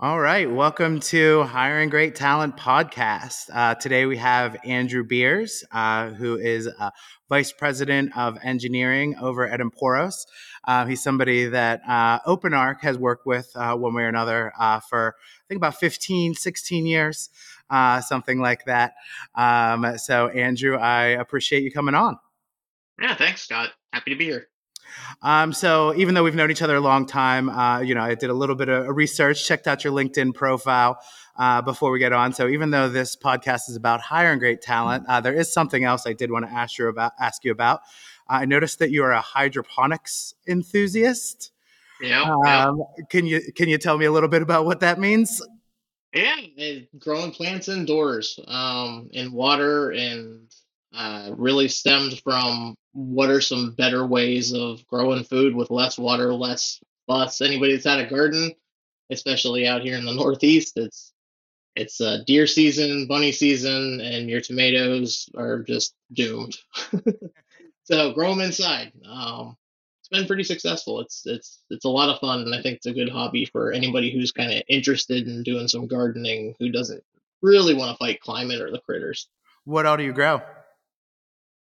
All right. Welcome to Hiring Great Talent podcast. Uh, today we have Andrew Beers, uh, who is uh, Vice President of Engineering over at Emporos. Uh, he's somebody that uh, OpenArc has worked with one way or another for, I think, about 15, 16 years, something like that. Um, so, Andrew, I appreciate you coming on. Yeah, thanks, Scott. Happy to be here. Um, so even though we've known each other a long time, uh, you know, I did a little bit of research, checked out your LinkedIn profile uh, before we get on. So even though this podcast is about hiring great talent, uh, there is something else I did want to ask you about. Ask you about. I noticed that you are a hydroponics enthusiast. Yeah, um, yeah. Can you can you tell me a little bit about what that means? Yeah, growing plants indoors, um, in water, and uh, really stemmed from what are some better ways of growing food with less water, less fuss. Anybody that's had a garden, especially out here in the Northeast, it's it's uh, deer season, bunny season, and your tomatoes are just doomed. so grow them inside. Um, it's been pretty successful. It's it's it's a lot of fun, and I think it's a good hobby for anybody who's kind of interested in doing some gardening who doesn't really want to fight climate or the critters. What all do you grow?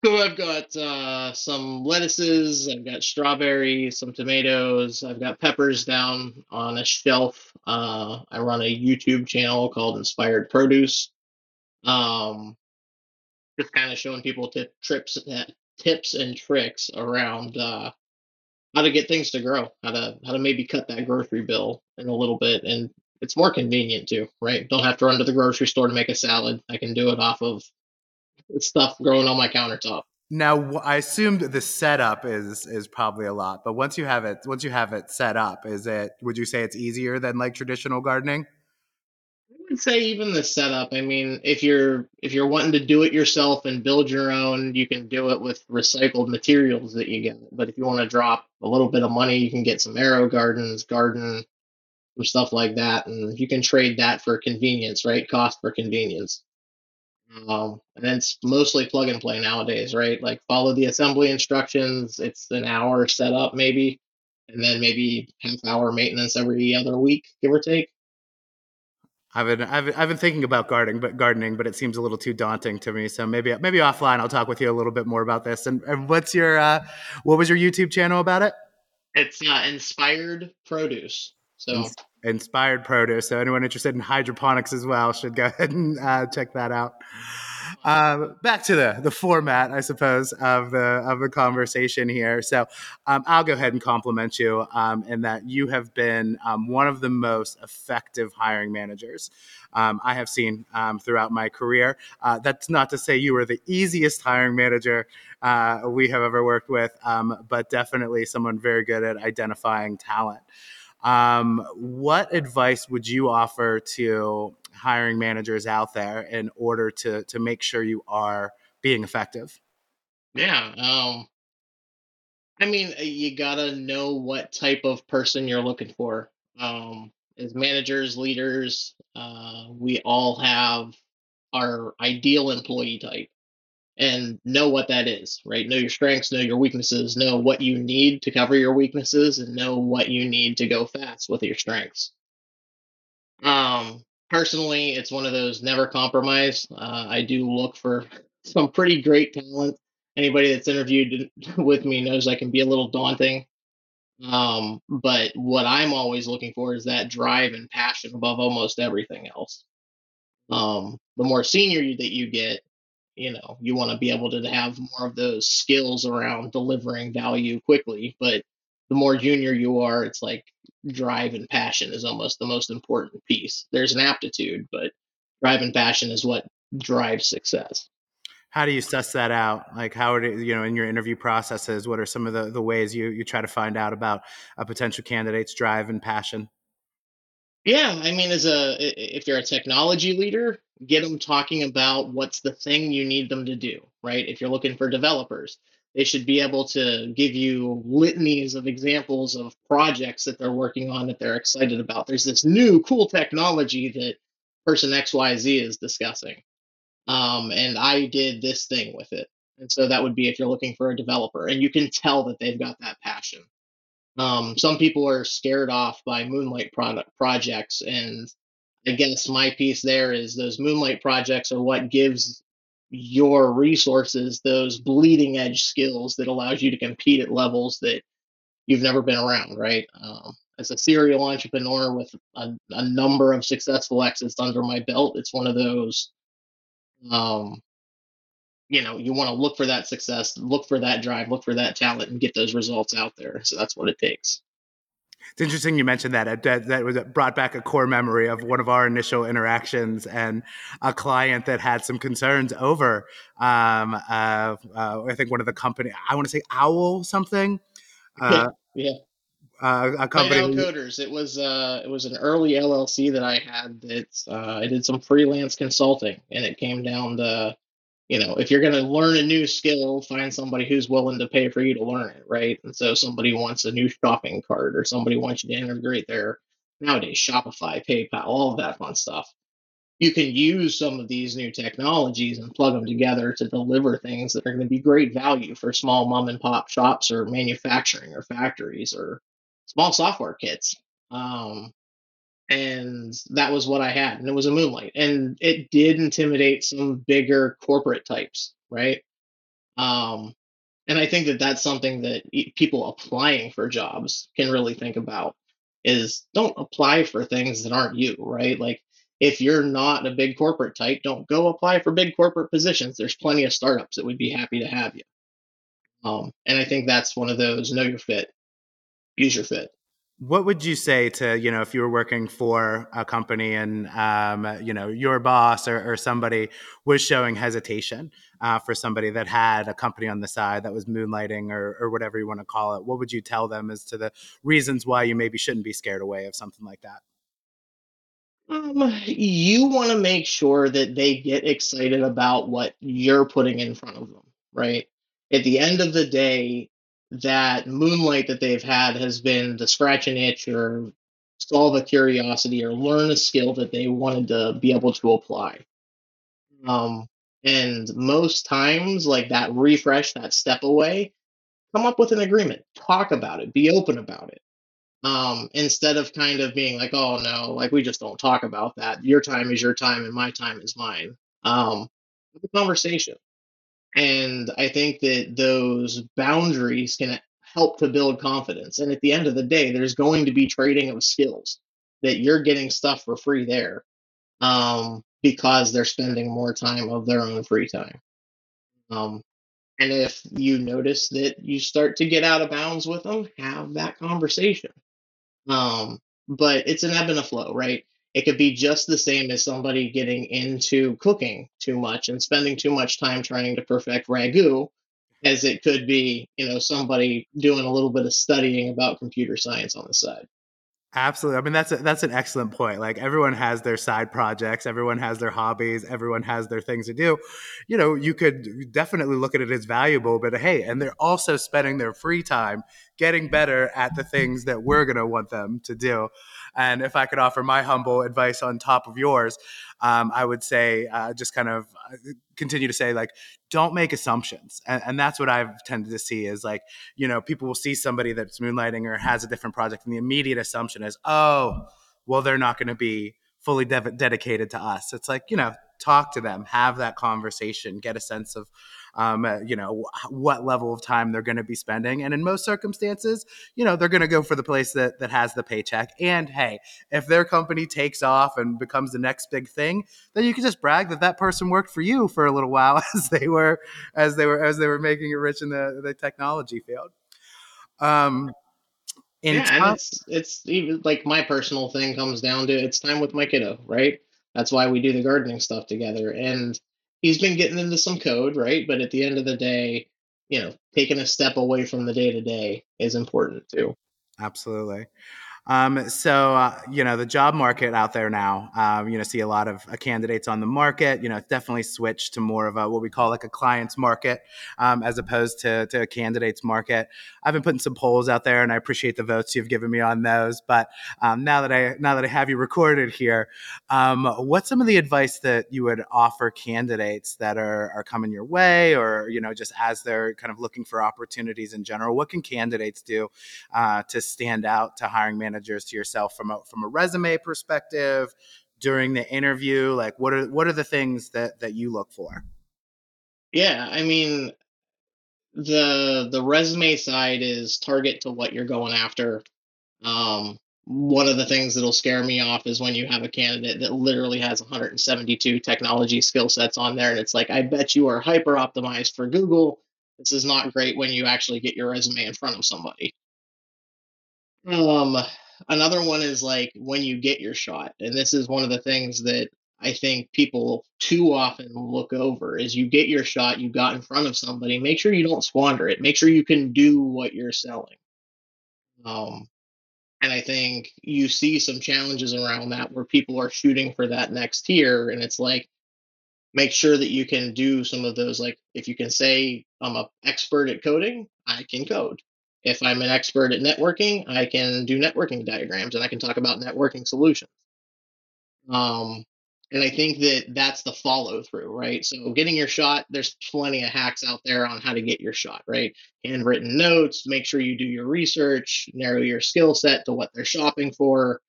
So I've got uh, some lettuces, I've got strawberries, some tomatoes, I've got peppers down on a shelf. Uh, I run a YouTube channel called Inspired Produce. Um, just kind of showing people tip, trips, uh, tips and tricks around uh, how to get things to grow, how to how to maybe cut that grocery bill in a little bit, and it's more convenient too, right? Don't have to run to the grocery store to make a salad. I can do it off of stuff growing on my countertop. Now, I assumed the setup is is probably a lot, but once you have it, once you have it set up, is it? Would you say it's easier than like traditional gardening? I would say even the setup. I mean, if you're if you're wanting to do it yourself and build your own, you can do it with recycled materials that you get. But if you want to drop a little bit of money, you can get some AeroGardens, garden, some stuff like that, and you can trade that for convenience, right? Cost for convenience. Um, and it's mostly plug and play nowadays, right? Like follow the assembly instructions. It's an hour setup maybe, and then maybe half hour maintenance every other week, give or take. I've been I've, I've been thinking about gardening, but gardening, but it seems a little too daunting to me. So maybe maybe offline, I'll talk with you a little bit more about this. And, and what's your uh, what was your YouTube channel about it? It's uh, Inspired Produce. So inspired produce. So anyone interested in hydroponics as well should go ahead and uh, check that out. Um, back to the the format, I suppose, of the of the conversation here. So um, I'll go ahead and compliment you um, in that you have been um, one of the most effective hiring managers um, I have seen throughout my career. Uh, that's not to say you were the easiest hiring manager uh, we have ever worked with, but definitely someone very good at identifying talent. Um, what advice would you offer to hiring managers out there in order to to make sure you are being effective? Yeah, um, I mean, uh, you gotta know what type of person you're looking for. Um, as managers, leaders, uh, we all have our ideal employee type and know what that is, right? Know your strengths, know your weaknesses, know what you need to cover your weaknesses, and know what you need to go fast with your strengths. Um, personally, it's one of those never compromise. Uh, I do look for some pretty great talent. Anybody that's interviewed with me knows I can be a little daunting. Um, but what I'm always looking for is that drive and passion above almost everything else. Um, the more senior that you get, you know you want to be able to have more of those skills around delivering value quickly but the more junior you are it's like drive and passion is almost the most important piece. There's an aptitude but drive and passion is what drives success. How do you suss that out? Like how are you know in your interview processes what are some of the, the ways you, you try to find out about a potential candidate's drive and passion yeah, I mean, as a if you're a technology leader, get them talking about what's the thing you need them to do, right? If you're looking for developers, they should be able to give you litanies of examples of projects that they're working on that they're excited about. There's this new cool technology that person XYZ is discussing. Um, and I did this thing with it. And so that would be if you're looking for a developer and you can tell that they've got that passion. Um, some people are scared off by moonlight product projects, and I guess my piece there is those moonlight projects are what gives your resources those bleeding edge skills that allows you to compete at levels that you've never been around, right? Um, as a serial entrepreneur with a, a, number of successful exits under my belt, it's one of those, um, you know, you want to look for that success, look for that drive, look for that talent, and get those results out there. So that's what it takes. It's interesting you mentioned that. That, that was brought back a core memory of one of our initial interactions and a client that had some concerns over, um, uh, uh, I think one of the company, I want to say Owl something. Uh, yeah. Uh, a company. Coders. It was uh, it was an early LLC that I had that uh, I did some freelance consulting, and it came down to, you know, if you're going to learn a new skill, find somebody who's willing to pay for you to learn it, right? And so somebody wants a new shopping cart, or somebody wants you to integrate their nowadays Shopify, PayPal, all of that fun stuff you can use some of these new technologies and plug them together to deliver things that are going to be great value for small mom and pop shops or manufacturing or factories or small software kits. Um, and that was what I had, and it was a moonlight, and it did intimidate some bigger corporate types, right? Um, and I think that that's something that people applying for jobs can really think about is don't apply for things that aren't you, right? Like if you're not a big corporate type, don't go apply for big corporate positions. There's plenty of startups that would be happy to have you. Um, and I think that's one of those know your fit, use your fit. What would you say to you know if you were working for a company and um, you know your boss or, or somebody was showing hesitation uh, for somebody that had a company on the side that was moonlighting or, or whatever you want to call it? What would you tell them as to the reasons why you maybe shouldn't be scared away of something like that? Um, you want to make sure that they get excited about what you're putting in front of them, right? At the end of the day, that moonlight that they've had has been to scratch an itch or solve a curiosity or learn a skill that they wanted to be able to apply. Um, and most times, like that refresh, that step away, come up with an agreement, talk about it, be open about it um, instead of kind of being like, oh no, like we just don't talk about that. Your time is your time and my time is mine. Um, the conversation. And I think that those boundaries can help to build confidence. And at the end of the day, there's going to be trading of skills that you're getting stuff for free there um, because they're spending more time of their own free time. Um, and if you notice that you start to get out of bounds with them, have that conversation. Um, but it's an ebb and a flow, right? It could be just the same as somebody getting into cooking too much and spending too much time trying to perfect ragu, as it could be, you know, somebody doing a little bit of studying about computer science on the side. Absolutely. I mean, that's a, that's an excellent point. Like everyone has their side projects, everyone has their hobbies, everyone has their things to do. You know, you could definitely look at it as valuable, but hey, and they're also spending their free time getting better at the things that we're going to want them to do. And if I could offer my humble advice on top of yours, um, I would say uh, just kind of uh, continue to say like, don't make assumptions. And, and, that's what I've tended to see is like, you know, people will see somebody that's moonlighting or has a different project, and the immediate assumption is, oh, well, they're not going to be fully de- dedicated to us. It's like, you know, talk to them, have that conversation, get a sense of um, uh, you know, what level of time they're going to be spending. And in most circumstances, you know, they're going to go for the place that, that has the paycheck. And hey, if their company takes off and becomes the next big thing, then you can just brag that that person worked for you for a little while as they were, as they were, as they were making it rich in the, the technology field. Um, yeah, and it's it's even like my personal thing comes down to it's time with my kiddo, right? That's why we do the gardening stuff together. And he's been getting into some code, right? But at the end of the day, you know, taking a step away from the day to day is important too. Absolutely. Um, so, uh, you know, the job market out there now, um, you know, see a lot of uh, candidates on the market. You know, it's definitely switched to more of a what we call like a client's market um, as opposed to, to a candidate's market. I've been putting some polls out there, and I appreciate the votes you've given me on those. But um, now that I now that I have you recorded here, um, what's some of the advice that you would offer candidates that are are coming your way, or you know, just as they're kind of looking for opportunities in general? What can candidates do uh, to stand out to hiring managers? Managers to yourself from a from a resume perspective during the interview? Like, what are what are the things that that you look for? Yeah, I mean, the the resume side is target to what you're going after. Um, one of the things that'll scare me off is when you have a candidate that literally has 172 technology skill sets on there, and it's like, I bet you are hyper optimized for Google. This is not great when you actually get your resume in front of somebody. Um, another one is like when you get your shot, and this is one of the things that I think people too often look over is you get your shot, you got in front of somebody, make sure you don't squander it. Make sure you can do what you're selling. Um, and I think you see some challenges around that where people are shooting for that next tier, and it's like make sure that you can do some of those. Like if you can say I'm an expert at coding, I can code if I'm an expert at networking, I can do networking diagrams and I can talk about networking solutions. Um, and I think that that's the follow through, right? So getting your shot, there's plenty of hacks out there on how to get your shot, right? Handwritten notes, make sure you do your research, narrow your skill set to what they're shopping for.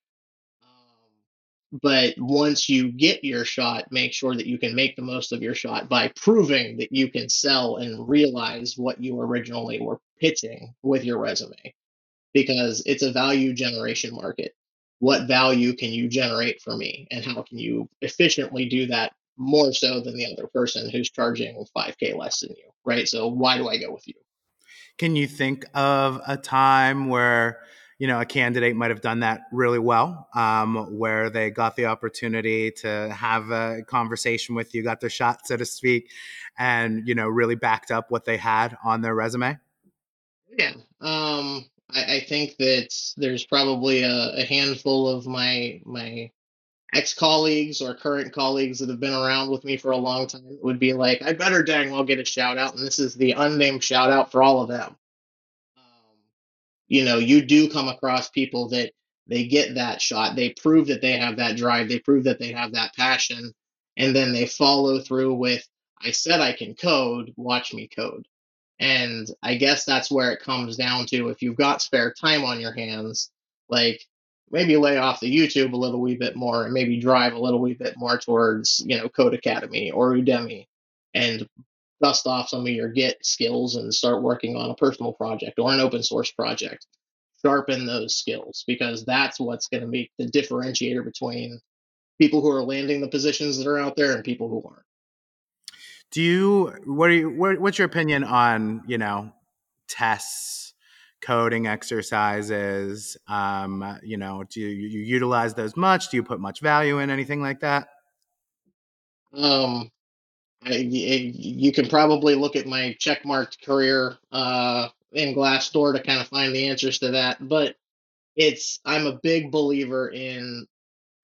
But once you get your shot, make sure that you can make the most of your shot by proving that you can sell and realize what you originally were pitching with your resume because it's a value generation market. What value can you generate for me and how can you efficiently do that more so than the other person who's charging 5k less than you, right? So why do I go with you? Can you think of a time where you know, a candidate might have done that really well, um, where they got the opportunity to have a conversation with you, got their shot, so to speak, and you know, really backed up what they had on their resume. Yeah, um, I, I think that there's probably a, a handful of my my ex colleagues or current colleagues that have been around with me for a long time would be like, I better dang well get a shout out, and this is the unnamed shout out for all of them you know, you do come across people that they get that shot, they prove that they have that drive, they prove that they have that passion, and then they follow through with, I said I can code, watch me code. And I guess that's where it comes down to if you've got spare time on your hands, like maybe lay off the YouTube a little wee bit more and maybe drive a little wee bit more towards, you know, Codecademy or Udemy and dust off some of your Git skills and start working on a personal project or an open source project. Sharpen those skills because that's what's going to make the differentiator between people who are landing the positions that are out there and people who aren't. Do you what are you what, what's your opinion on, you know, tests, coding exercises? Um, you know, do you, you utilize those much? Do you put much value in anything like that? Um, you can probably look at my checkmarked career uh, in Glassdoor to kind of find the answers to that. But it's I'm a big believer in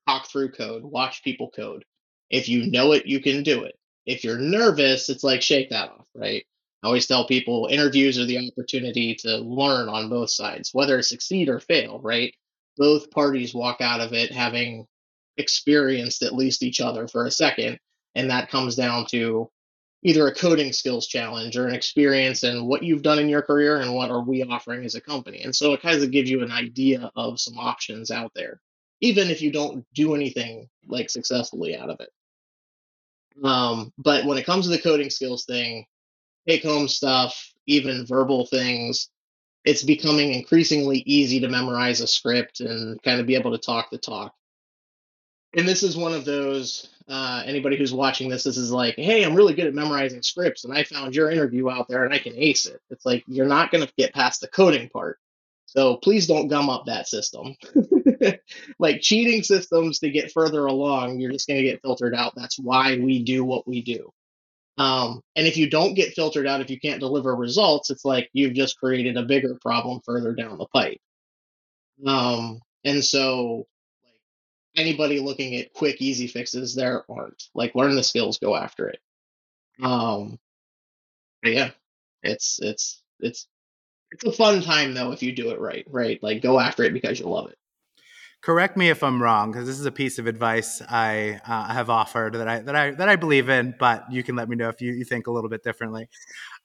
talk through code, watch people code. If you know it, you can do it. If you're nervous, it's like shake that off, right? I always tell people interviews are the opportunity to learn on both sides, whether succeed or fail, right? Both parties walk out of it having experienced at least each other for a second and that comes down to either a coding skills challenge or an experience and what you've done in your career and what are we offering as a company. And so it kind of gives you an idea of some options out there, even if you don't do anything like successfully out of it. Um, but when it comes to the coding skills thing, take home stuff, even verbal things, it's becoming increasingly easy to memorize a script and kind of be able to talk the talk and this is one of those uh, anybody who's watching this this is like hey i'm really good at memorizing scripts and i found your interview out there and i can ace it. It's like you're not going to get past the coding part. So please don't gum up that system. Like cheating systems to get further along you're just going to get filtered out. That's why we do what we do. Um, and if you don't get filtered out if you can't deliver results it's like you've just created a bigger problem further down the pipe. Um, And so, anybody looking at quick, easy fixes, there aren't. Like, learn the skills, go after it. Um, but yeah, it's it's it's it's a fun time though if you do it right. Right, like go after it because you love it. Correct me if I'm wrong, because this is a piece of advice I uh, have offered that I that I that I believe in. But you can let me know if you, you think a little bit differently.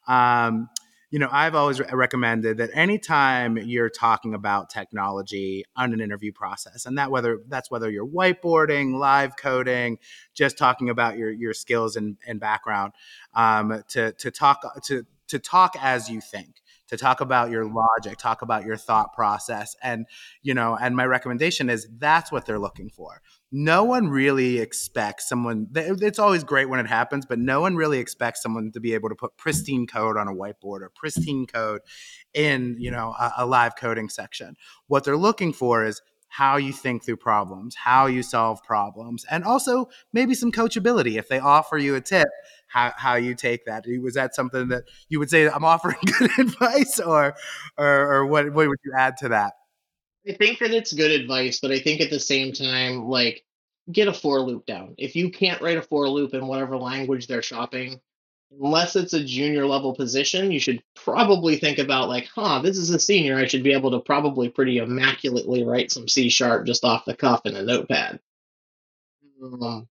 Um, you know, I've always recommended that anytime you're talking about technology on an interview process, and that whether that's whether you're whiteboarding, live coding, just talking about your your skills and, and background, um, to to talk to to talk as you think to talk about your logic, talk about your thought process. And, you know, and my recommendation is that's what they're looking for. No one really expects someone, it's always great when it happens, but no one really expects someone to be able to put pristine code on a whiteboard or pristine code in, you know, a, a live coding section. What they're looking for is how you think through problems, how you solve problems, and also maybe some coachability. If they offer you a tip, how, how you take that. Was that something that you would say I'm offering good advice, or, or, or what, what would you add to that? I think that it's good advice, but I think at the same time, like, get a for loop down. If you can't write a for loop in whatever language they're shopping, unless it's a junior level position, you should probably think about like, huh, this is a senior. I should be able to probably pretty immaculately write some C sharp just off the cuff in a notepad. Um,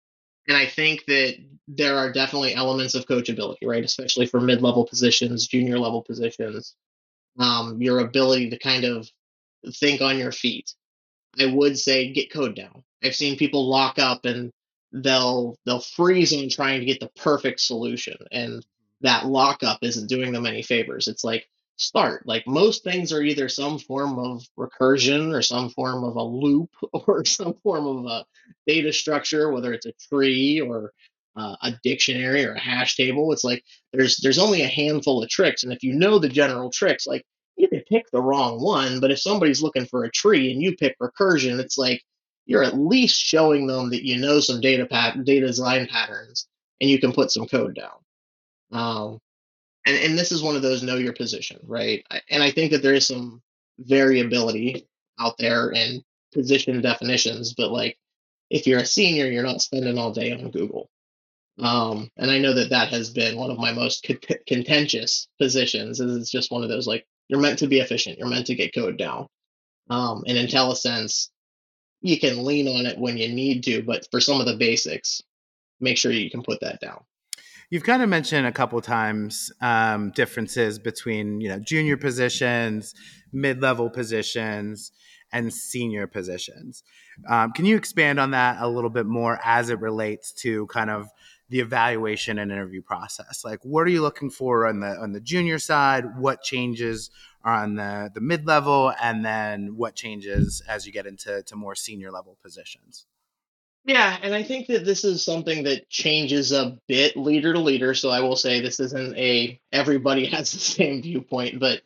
and I think that there are definitely elements of coachability, right? Especially for mid level positions, junior level positions. Um, your ability to kind of think on your feet. I would say get code down. I've seen people lock up and they'll they'll freeze on trying to get the perfect solution and that lockup isn't doing them any favors. It's like start. Like most things are either some form of recursion or some form of a loop or some form of a data structure whether it's a tree or uh, a dictionary or a hash table. It's like there's there's only a handful of tricks and if you know the general tricks like you can pick the wrong one but if somebody's looking for a tree and you pick recursion it's like you're at least showing them that you know some data pat- data design patterns and you can put some code down. Um, and, and this is one of those know your position, right? And I think that there is some variability out there in position definitions, but like if you're a senior, you're not spending all day on Google. Um, and I know that that has been one of my most contentious positions. Is it's just one of those like you're meant to be efficient, you're meant to get code down. Um, and IntelliSense you can lean on it when you need to, but for some of the basics, make sure you can put that down. You've kind of mentioned a couple times um, differences between you know junior positions, mid-level positions, and senior positions. Um, can you expand on that a little bit more as it relates to kind of the evaluation and interview process? Like, what are you looking for on the on the junior side? What changes are on the the mid level, and then what changes as you get into to more senior level positions? Yeah, and I think that this is something that changes a bit leader to leader. So I will say this isn't a everybody has the same viewpoint, but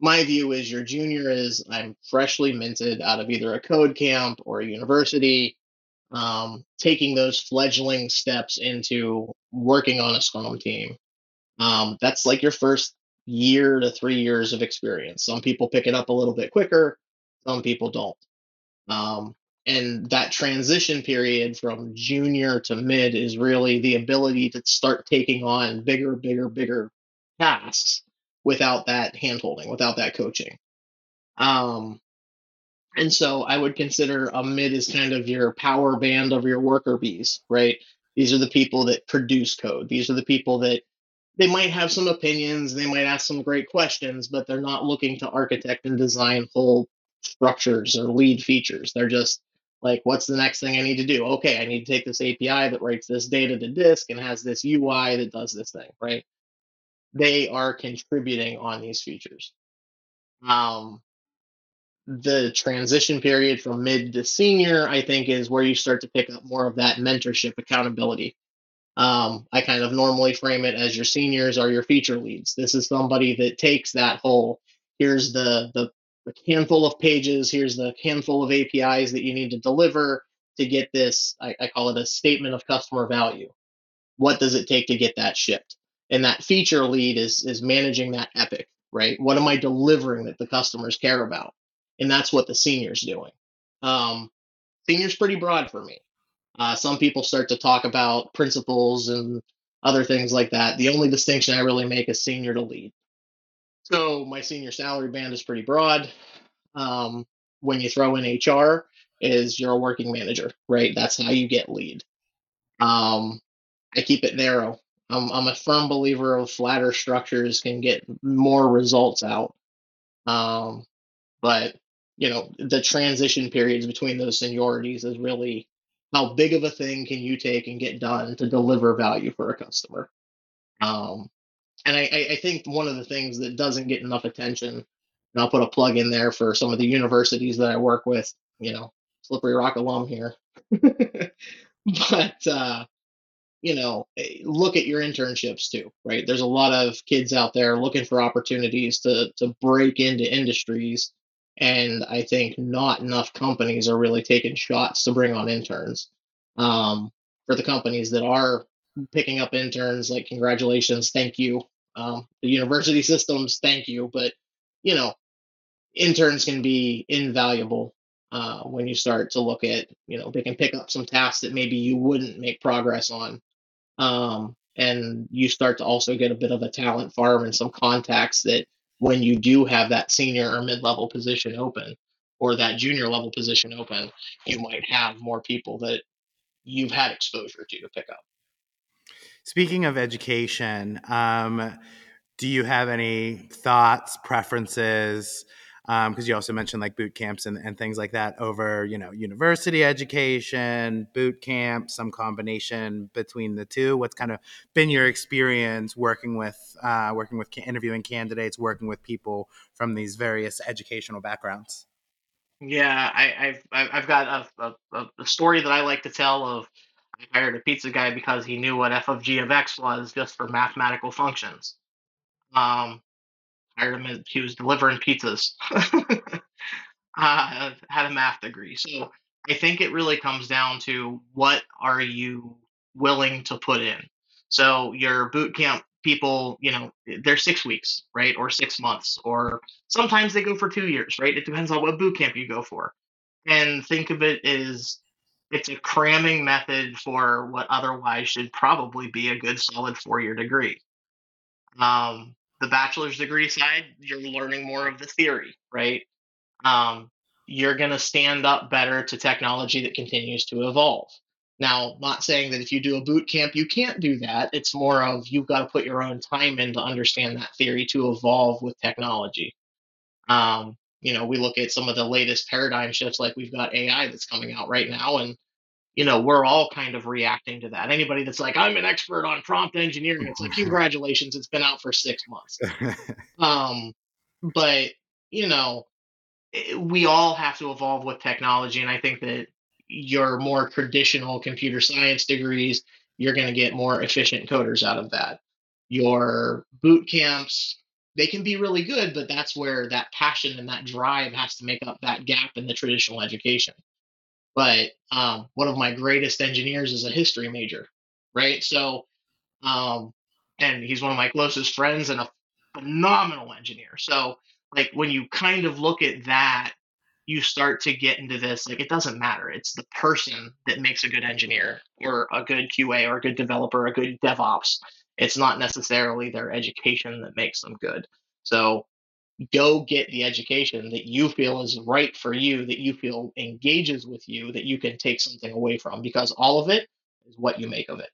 my view is your junior is I'm freshly minted out of either a code camp or a university, um, taking those fledgling steps into working on a Scrum team. Um, that's like your first year to three years of experience. Some people pick it up a little bit quicker, some people don't. Um, and that transition period from junior to mid is really the ability to start taking on bigger, bigger, bigger tasks without that handholding, without that coaching. Um, and so I would consider a mid as kind of your power band of your worker bees, right? These are the people that produce code. These are the people that they might have some opinions, they might ask some great questions, but they're not looking to architect and design whole structures or lead features. They're just like, what's the next thing I need to do? Okay, I need to take this API that writes this data to disk and has this UI that does this thing, right? They are contributing on these features. Um, the transition period from mid to senior, I think, is where you start to pick up more of that mentorship accountability. Um, I kind of normally frame it as your seniors are your feature leads. This is somebody that takes that whole here's the the, handful of pages, here's the handful of APIs that you need to deliver to get this. I, I call it a statement of customer value. What does it take to get that shipped? And that feature lead is is managing that epic, right? What am I delivering that the customers care about? And that's what the senior's doing. Um, senior's pretty broad for me. Uh, some people start to talk about principals and other things like that. The only distinction I really make is senior to lead. So my senior salary band is pretty broad. Um, when you throw in HR, is you're a working manager, right? That's how you get lead. Um, I keep it narrow. I'm, I'm a firm believer of flatter structures can get more results out. Um, but you know, the transition periods between those seniorities is really how big of a thing can you take and get done to deliver value for a customer. Um, and I, I think one of the things that doesn't get enough attention, and I'll put a plug in there for some of the universities that I work with, you know, Slippery Rock alum here. but uh, you know, eh, look at your internships too, right? There's a lot of kids out there looking for opportunities to to break into industries, and I think not enough companies are really taking shots to bring on interns. Um, for the companies that are picking up interns, like congratulations, thank you. Um, the university systems, thank you, but you know, interns can be invaluable uh, when you start to look at, you know, they can pick up some tasks that maybe you wouldn't make progress on um, and you start to also get a bit of a talent farm and some contacts that when you do have that senior or mid-level position open or that junior level position open you might have more people that you've had exposure to to pick up. Speaking of education um, do you have any thoughts preferences because um, you also mentioned like boot camps and, and things like that over you know university education boot camp some combination between the two. What's kind of been your experience working with uh, working with interviewing candidates working with people from these various educational backgrounds? Yeah I, have I've got a, a, a story that i like to tell of i hired a pizza guy because he knew what f of g of x was just for mathematical functions. Um, hired him. He was delivering pizzas. uh, had a math degree, so I think it really comes down to what are you willing to put in. So your boot camp people, you know, they're six weeks, right, or six months, or sometimes they go for two years, right? It depends on what boot camp you go for. And think of it as it's a cramming method for what otherwise should probably be a good solid four year degree. Um, the bachelor's degree side, you're learning more of the theory, right? Um, you're going to stand up better to technology that continues to evolve. Now, not saying that if you do a boot camp, you can't do that. It's more of you've got to put your own time in to understand that theory to evolve with technology. Um, you know, we look at some of the latest paradigm shifts, like we've got AI that's coming out right now, and you know, we're all kind of reacting to that. Anybody that's like, I'm an expert on prompt engineering, it's like, congratulations, it's been out for six months. um, but, you know, we all have to evolve with technology. And I think that your more traditional computer science degrees, you're going to get more efficient coders out of that. Your boot camps, they can be really good, but that's where that passion and that drive has to make up that gap in the traditional education but um, one of my greatest engineers is a history major, right? So, um, and he's one of my closest friends and a phenomenal engineer. So, like when you kind of look at that, you start to get into this. Like it doesn't matter; it's the person that makes a good engineer, or a good QA, or a good developer, a good DevOps. It's not necessarily their education that makes them good. So go get the education that you feel is right for you, that you feel engages with you, that you can take something away from, because all of it is what you make of it.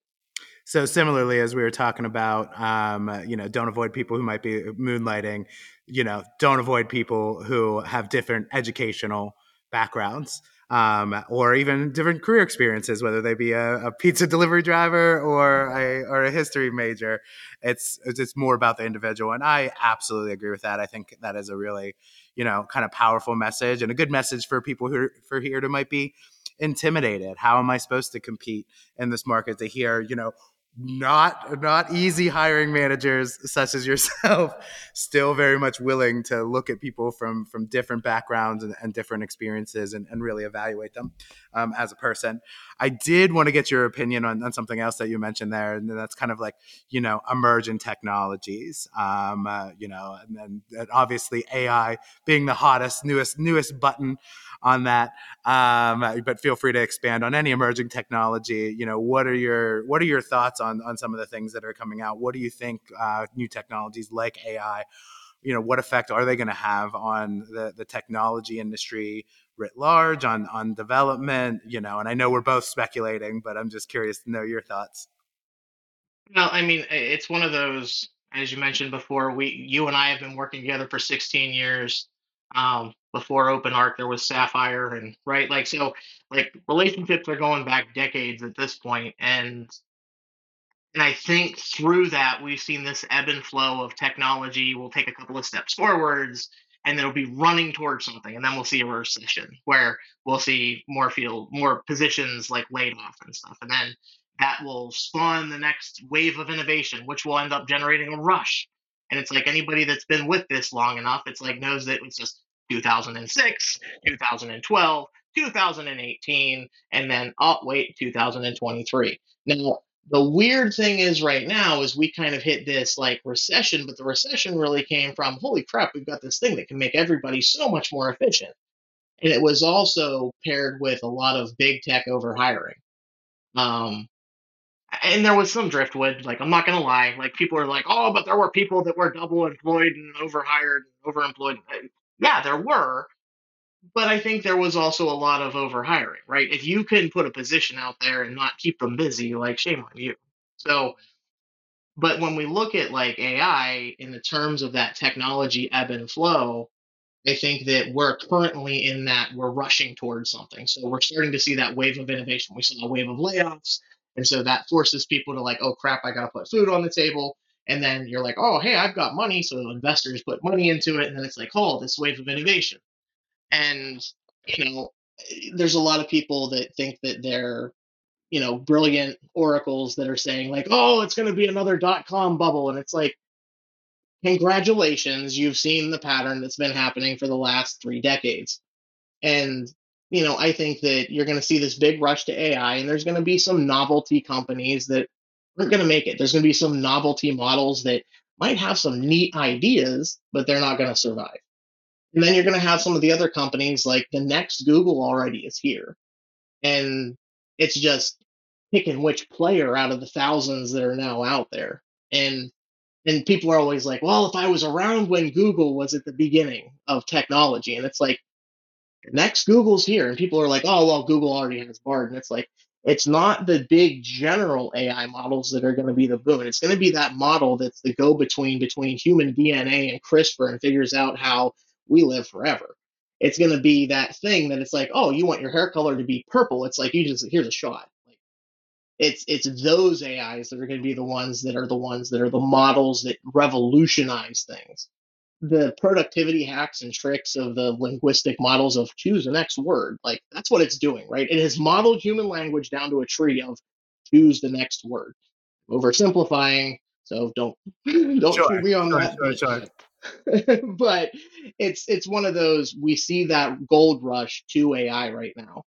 So similarly, as we were talking about, um, you know, don't avoid people who might be moonlighting. You know, don't avoid people who have different educational backgrounds um, or even different career experiences, whether they be a, a, pizza delivery driver or a, or a history major. It's it's more about the individual, and I absolutely agree with that. I think that is a really you know kind of powerful message and a good message for people who for here who might be intimidated. How am I supposed to compete in this market? To hear you know not not easy hiring managers such as yourself still very much willing to look at people from from different backgrounds and, and different experiences and, and, really evaluate them um, as a person. I did want to get your opinion on, on, something else that you mentioned there and that's kind of like you know emerging technologies um, uh, you know and then obviously ai being the hottest newest newest button on that. Um, but feel free to expand on any emerging technology. You know, what are your what are your thoughts on on some of the things that are coming out? What do you think uh, new technologies like AI? You know, what effect are they going to have on the the technology industry writ large, on on development? You know, and I know we're both speculating, but I'm just curious to know your thoughts. Well, I mean, it's one of those, as you mentioned before, we, you and I have been working together for 16 years. Um, before Open Arc, there was Sapphire, and right, like so, like relationships are going back decades at this point, and and I think through that we've seen this ebb and flow of technology. We'll take a couple of steps forwards, and it'll be running towards something, and then we'll see a recession where we'll see more field, more positions like laid off and stuff, and then that will spawn the next wave of innovation, which will end up generating a rush and it's like anybody that's been with this long enough, it's like knows that it's just 2006, 2012, 2018, and then oh wait, 2023. Now the weird thing is right now is we kind of hit this like recession, but the recession really came from holy crap, we've got this thing that can make everybody so much more efficient. And it was also paired with a lot of big tech over hiring. Um, and there was some driftwood. Like I'm not gonna lie, like people are like, oh, but there were people that were double employed and overhired, and overemployed. Yeah, there were, but I think there was also a lot of overhiring. Right? If you can put a position out there and not keep them busy, like shame on you. So, but when we look at like AI in the terms of that technology ebb and flow, I think that we're currently in that we're rushing towards something. So we're starting to see that wave of innovation. We saw a wave of layoffs and so that forces people to like, oh crap, I got to put food on the table. And then you're like, oh, hey, I've got money. So investors put money into it. And then it's like, oh, this wave of innovation. And, you know, eh, there's a lot of people that think that they're, you know, brilliant oracles that are saying, like, oh, it's going to be another dot com bubble. And it's like, congratulations, you've seen the pattern that's been happening for the last three decades. And you know, I think that you're going to see this big rush to AI, and there's going to be some novelty companies that aren't going to make it. There's going to be some novelty models that might have some neat ideas, but they're not going to survive. And then you're going to have some of the other companies like the next Google already is here. And it's just picking which player out of the thousands that are now out there. And and people are always like, well, if I was around when Google was at the beginning of technology, and it's like, next Google's here, and people are like, oh well, Google already has Bard, and it's like it's not the big general AI models that are going to be the boom. It's going to be that model that's the go between between human DNA and CRISPR and figures out how we live forever. It's going to be that thing that it's like, oh, you want your hair color to be purple? It's like you just here's a shot. Like it's it's those AIs that are going to be the ones that are the ones that are the models that revolutionize things the productivity hacks and tricks of the linguistic models of choose the next word. Like that's what it's doing, right? It has modeled human language down to a tree of choose the next word. Oversimplifying, so don't don't sure. me on that. Sure, sure. but it's it's one of those we see that gold rush to AI right now.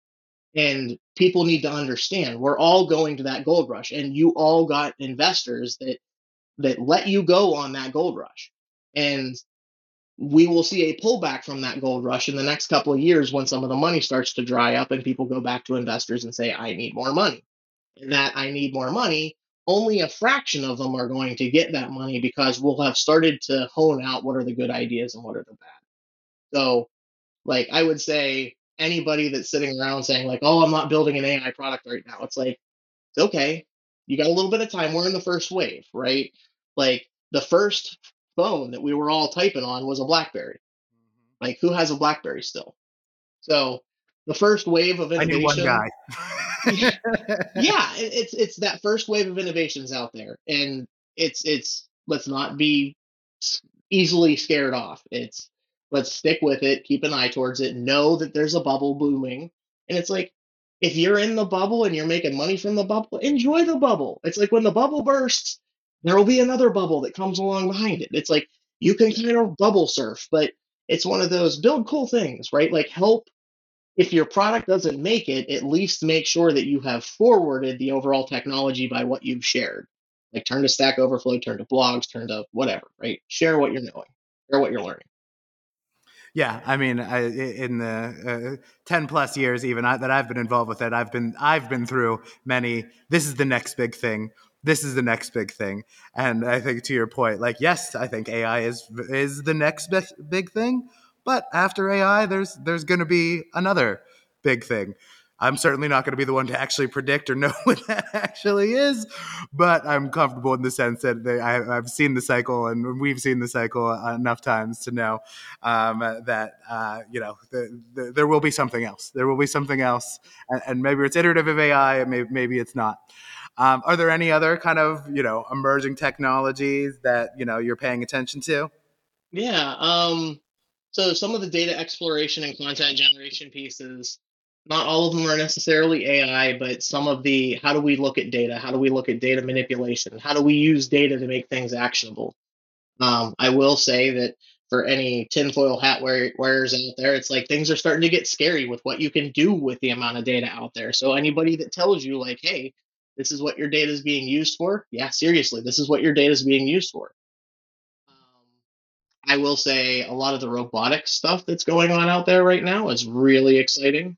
And people need to understand we're all going to that gold rush and you all got investors that that let you go on that gold rush. And we will see a pullback from that gold rush in the next couple of years when some of the money starts to dry up and people go back to investors and say, I need more money. And that I need more money, only a fraction of them are going to get that money because we'll have started to hone out what are the good ideas and what are the bad. So, like, I would say anybody that's sitting around saying, like, oh, I'm not building an AI product right now, it's like, it's okay. You got a little bit of time. We're in the first wave, right? Like, the first phone that we were all typing on was a BlackBerry. Mm-hmm. Like, who has a BlackBerry still? So the first wave of innovation. I knew one guy. yeah, it's it's that first wave of innovations out there, and it's it's let's not be easily scared off. It's let's stick with it, keep an eye towards it, know that there's a bubble booming, and it's like if you're in the bubble and you're making money from the bubble, enjoy the bubble. It's like when the bubble bursts, there will be another bubble that comes along behind it. It's like you can kind of bubble surf, but it's one of those build cool things, right? Like help if your product doesn't make it, at least make sure that you have forwarded the overall technology by what you've shared. Like turn to Stack Overflow, turn to blogs, turn to whatever, right? Share what you're knowing, share what you're learning. Yeah, I mean, I, in the uh, ten plus years even I, that I've been involved with it, I've been I've been through many. This is the next big thing. This is the next big thing, and I think to your point, like yes, I think AI is is the next big thing, but after AI, there's there's going to be another big thing. I'm certainly not going to be the one to actually predict or know what that actually is, but I'm comfortable in the sense that they, I, have seen the cycle and we've seen the cycle enough times to know um, that uh, you know the, the, there will be something else. There will be something else, and, and maybe it's iterative of AI, maybe, maybe it's not. Um, are there any other kind of you know emerging technologies that you know you're paying attention to? Yeah. Um, so some of the data exploration and content generation pieces not all of them are necessarily AI, but some of the how do we look at data? How do we look at data manipulation? How do we use data to make things actionable? Um, I will say that for any tinfoil hat wearers out there, it's like things are starting to get scary with what you can do with the amount of data out there. So anybody that tells you like, hey, this is what your data is being used for, yeah, seriously, this is what your data is being used for. Um, I will say a lot of the robotics stuff that's going on out there right now is really exciting.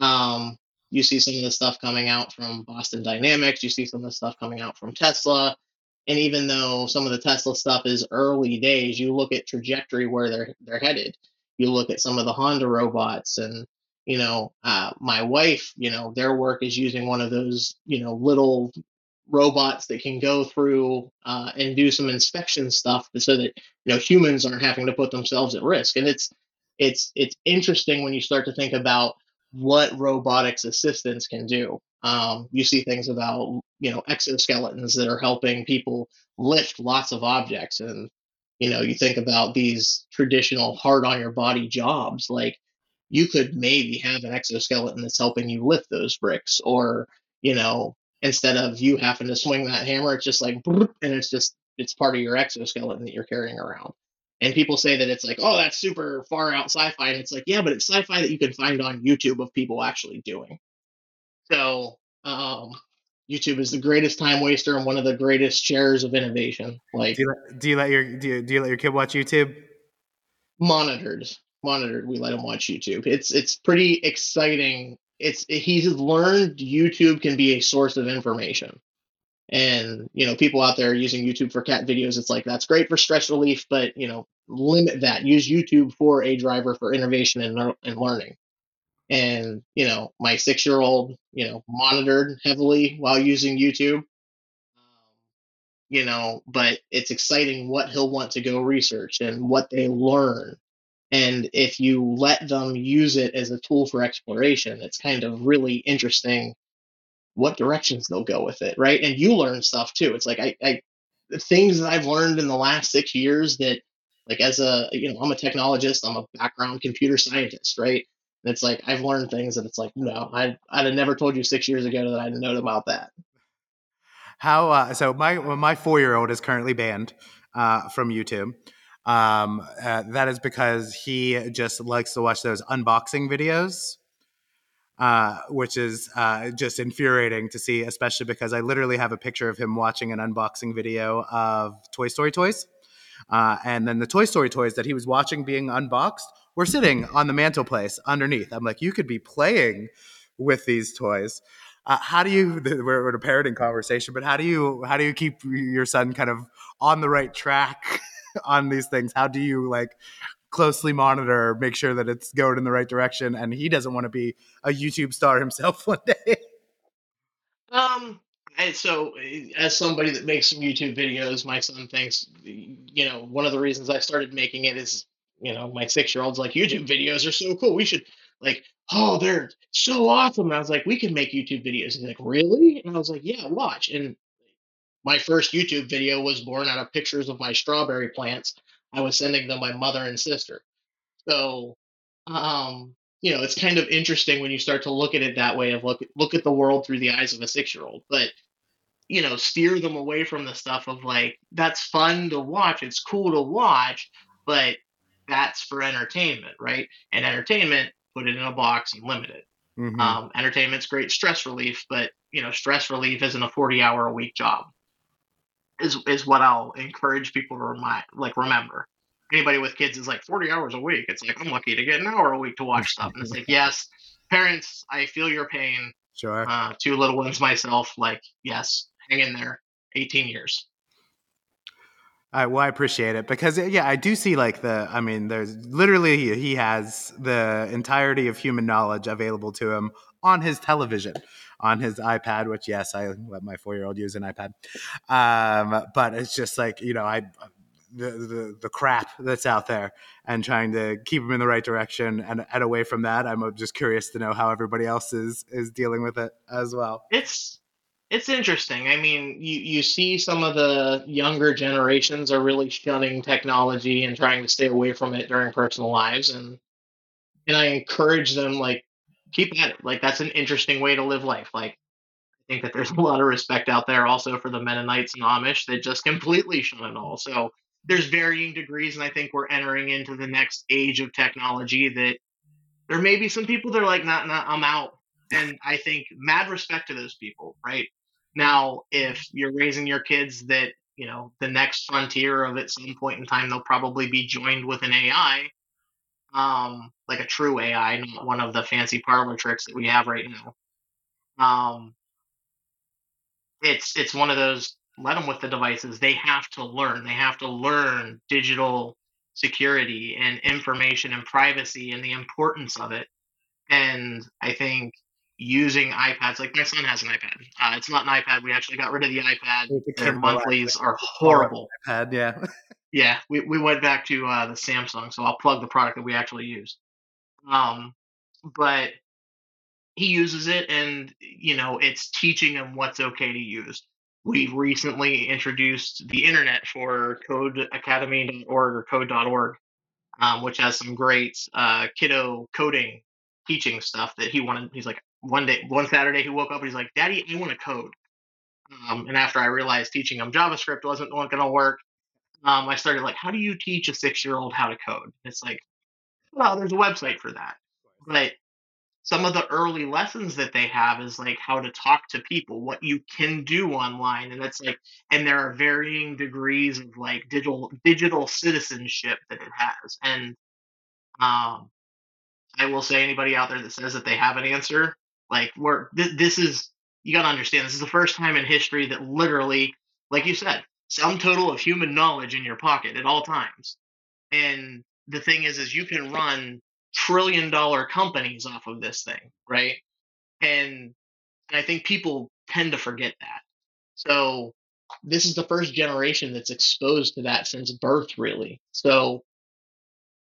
Um, you see some of the stuff coming out from Boston Dynamics. You see some of the stuff coming out from Tesla. And even though some of the Tesla stuff is early days, you look at trajectory where they're they're headed. You look at some of the Honda robots, and you know, uh, my wife, you know, their work is using one of those, you know, little robots that can go through uh, and do some inspection stuff so that you know humans aren't having to put themselves at risk. And it's it's it's interesting when you start to think about what robotics assistance can do. Um, you see things about you know exoskeletons that are helping people lift lots of objects, and you know you think about these traditional hard on your body jobs like you could maybe have an exoskeleton that's helping you lift those bricks or you know instead of you having to swing that hammer it's just like and it's just it's part of your exoskeleton that you're carrying around and people say that it's like, oh, that's super far out sci-fi, and it's like, yeah, but it's sci-fi that you can find on YouTube of people actually doing. So um, YouTube is the greatest time waster and one of the greatest shares of innovation. Like, do you, let, do you let your do you, do you let your kid watch YouTube? Monitored, monitored. We let him watch YouTube. It's it's pretty exciting. It's he's learned YouTube can be a source of information and you know people out there using youtube for cat videos it's like that's great for stress relief but you know limit that use youtube for a driver for innovation and, and learning and you know my six year old you know monitored heavily while using youtube you know but it's exciting what he'll want to go research and what they learn and if you let them use it as a tool for exploration it's kind of really interesting what directions they'll go with it, right? And you learn stuff too. It's like I, I things that I've learned in the last six years that like as a you know I'm a technologist, I'm a background computer scientist, right? And it's like I've learned things that it's like no, I I'd have never told you six years ago that I didn't know about that. How uh, so? My my four year old is currently banned uh, from YouTube. Um, uh, that is because he just likes to watch those unboxing videos uh, which is uh, just infuriating to see, especially because I literally have a picture of him watching an unboxing video of Toy Story toys. Uh, and then the Toy Story toys that he was watching being unboxed were sitting on the mantelpiece underneath. I'm like, you could be playing with these toys. Uh, how do you? We're in a parenting conversation, but how do you? How do you keep your son kind of on the right track on these things? How do you like closely monitor, make sure that it's going in the right direction. And he doesn't want to be a YouTube star himself one day. Um, and so as somebody that makes some YouTube videos, my son thinks, you know, one of the reasons I started making it is, you know, my six year old's like, YouTube videos are so cool. We should like, oh, they're so awesome. And I was like, we can make YouTube videos. He's like, really? And I was like, yeah, watch. And my first YouTube video was born out of pictures of my strawberry plants I was sending them my mother and sister. So, um, you know, it's kind of interesting when you start to look at it that way of look look at the world through the eyes of a six year old. But you know, steer them away from the stuff of like that's fun to watch, it's cool to watch, but that's for entertainment, right? And entertainment, put it in a box and limit it. Mm-hmm. Um, entertainment's great stress relief, but you know, stress relief isn't a forty hour a week job. Is is what I'll encourage people to remind, like remember anybody with kids is like 40 hours a week. It's like, I'm lucky to get an hour a week to watch stuff. And it's like, yes, parents, I feel your pain. Sure. Uh, two little ones myself, like, yes, hang in there. 18 years. Right, well, I appreciate it because yeah, I do see like the. I mean, there's literally he has the entirety of human knowledge available to him on his television, on his iPad. Which yes, I let my four year old use an iPad, um, but it's just like you know, I the, the, the crap that's out there and trying to keep them in the right direction and, and away from that. I'm just curious to know how everybody else is is dealing with it as well. It's it's interesting. I mean, you you see some of the younger generations are really shunning technology and trying to stay away from it during personal lives and and I encourage them like keep at it. Like that's an interesting way to live life. Like I think that there's a lot of respect out there also for the Mennonites and Amish that just completely shun it all. So there's varying degrees, and I think we're entering into the next age of technology that there may be some people that are like, not, not, I'm out. And I think mad respect to those people, right? Now, if you're raising your kids that, you know, the next frontier of at some point in time, they'll probably be joined with an AI, um, like a true AI, not one of the fancy parlor tricks that we have right now. Um, it's it's one of those let them with the devices. They have to learn. They have to learn digital security and information and privacy and the importance of it. And I think using iPads, like my son has an iPad. Uh, it's not an iPad. We actually got rid of the iPad. Their monthlies are horrible. iPad, yeah. yeah, we, we went back to uh, the Samsung, so I'll plug the product that we actually use. Um, but he uses it, and you know, it's teaching him what's okay to use we recently introduced the internet for codecademy.org or code.org, um, which has some great uh, kiddo coding teaching stuff that he wanted. He's like, one day, one Saturday, he woke up and he's like, Daddy, I want to code. Um, and after I realized teaching him JavaScript wasn't going to work, um, I started like, how do you teach a six year old how to code? It's like, well, there's a website for that. But some of the early lessons that they have is like how to talk to people, what you can do online, and that's like, and there are varying degrees of like digital digital citizenship that it has. And um, I will say, anybody out there that says that they have an answer, like we're th- this is you got to understand this is the first time in history that literally, like you said, sum total of human knowledge in your pocket at all times. And the thing is, is you can run trillion dollar companies off of this thing, right? And, and I think people tend to forget that. So this is the first generation that's exposed to that since birth, really. So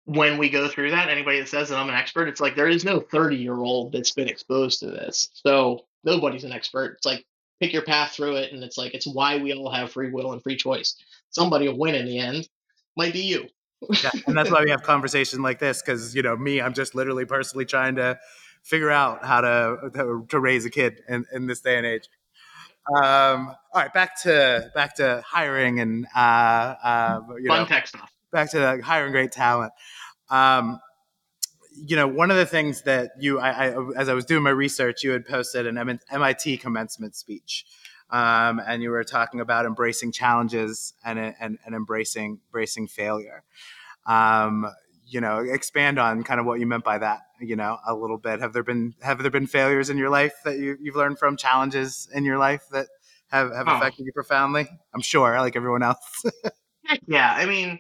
when we go through that, anybody that says that I'm an expert, it's like there is no 30 year old that's been exposed to this. So nobody's an expert. It's like pick your path through it, and it's like it's why we all have free will and free choice. Somebody will win in the end. Might be you yeah, and that's why we have conversations like this because you know me, I'm just literally personally trying to figure out how to to, raise a kid in, in this day and age. Um, all right, back to back to hiring and uh, uh, you fun know, tech stuff. Back to hiring great talent. Um, you know, one of the things that you, I, I, as I was doing my research, you had posted an MIT commencement speech, um, and you were talking about embracing challenges and and, and embracing embracing failure. Um, you know expand on kind of what you meant by that you know a little bit. Have there been have there been failures in your life that you, you've learned from challenges in your life that have, have oh. affected you profoundly? I'm sure like everyone else. Yeah i mean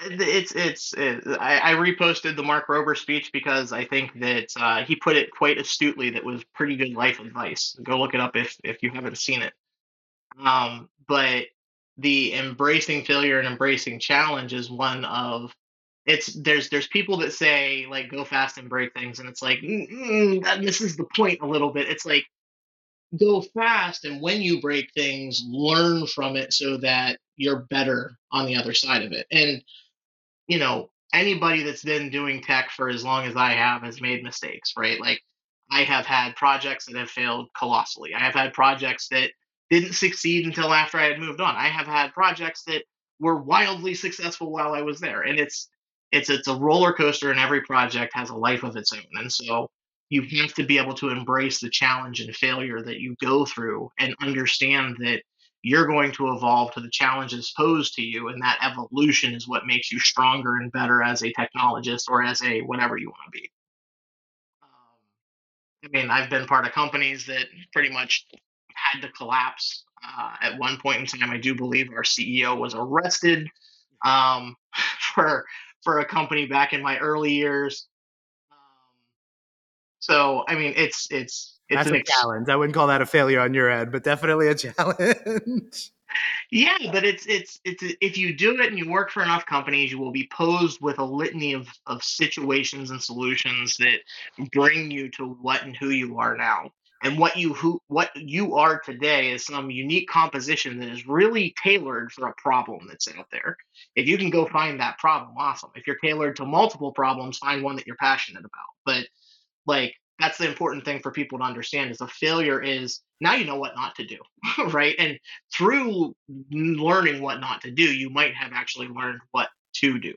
it's it's it, I, I, reposted the mark rober speech because i think that uh, he put it quite astutely that was pretty good life advice. Go look it up if if you haven't seen it. Um, but the embracing failure and embracing challenge is one of it's there's there's people that say like go fast and break things and it's like mm, that misses the point a little bit. It's like go fast and when you break things learn from it so that you're better on the other side of it. And you know anybody that's been doing tech for as long as I have has made mistakes, right? Like I have had projects that have failed colossally. I have had projects that didn't succeed until after I had moved on. I have had projects that were wildly successful while I was there. And it's it's it's a roller coaster and every project has a life of its own. And so you have to be able to embrace the challenge and failure that you go through and understand that you're going to evolve to the challenges posed to you and that evolution is what makes you stronger and better as a technologist or as a whatever you want to be. Um, i mean i've been part of companies that pretty much had to collapse uh, at one point in time. I do believe our ceo was arrested um, for for a company back in my early years. Um, so i mean it's it's it's That's a ex- challenge. I wouldn't call that a failure on your end, but definitely a challenge. yeah, but it's it's it's if you do it and you work for enough companies, you will be posed with a litany of of situations and solutions that bring you to what and who you are now. And what you who what you are today is some unique composition that is really tailored for a problem that's out there. If you can go find that problem, awesome. If you're tailored to multiple problems, find one that you're passionate about. But like that's the important thing for people to understand is a failure is now you know what not to do right? And through learning what not to do you might have actually learned what to do.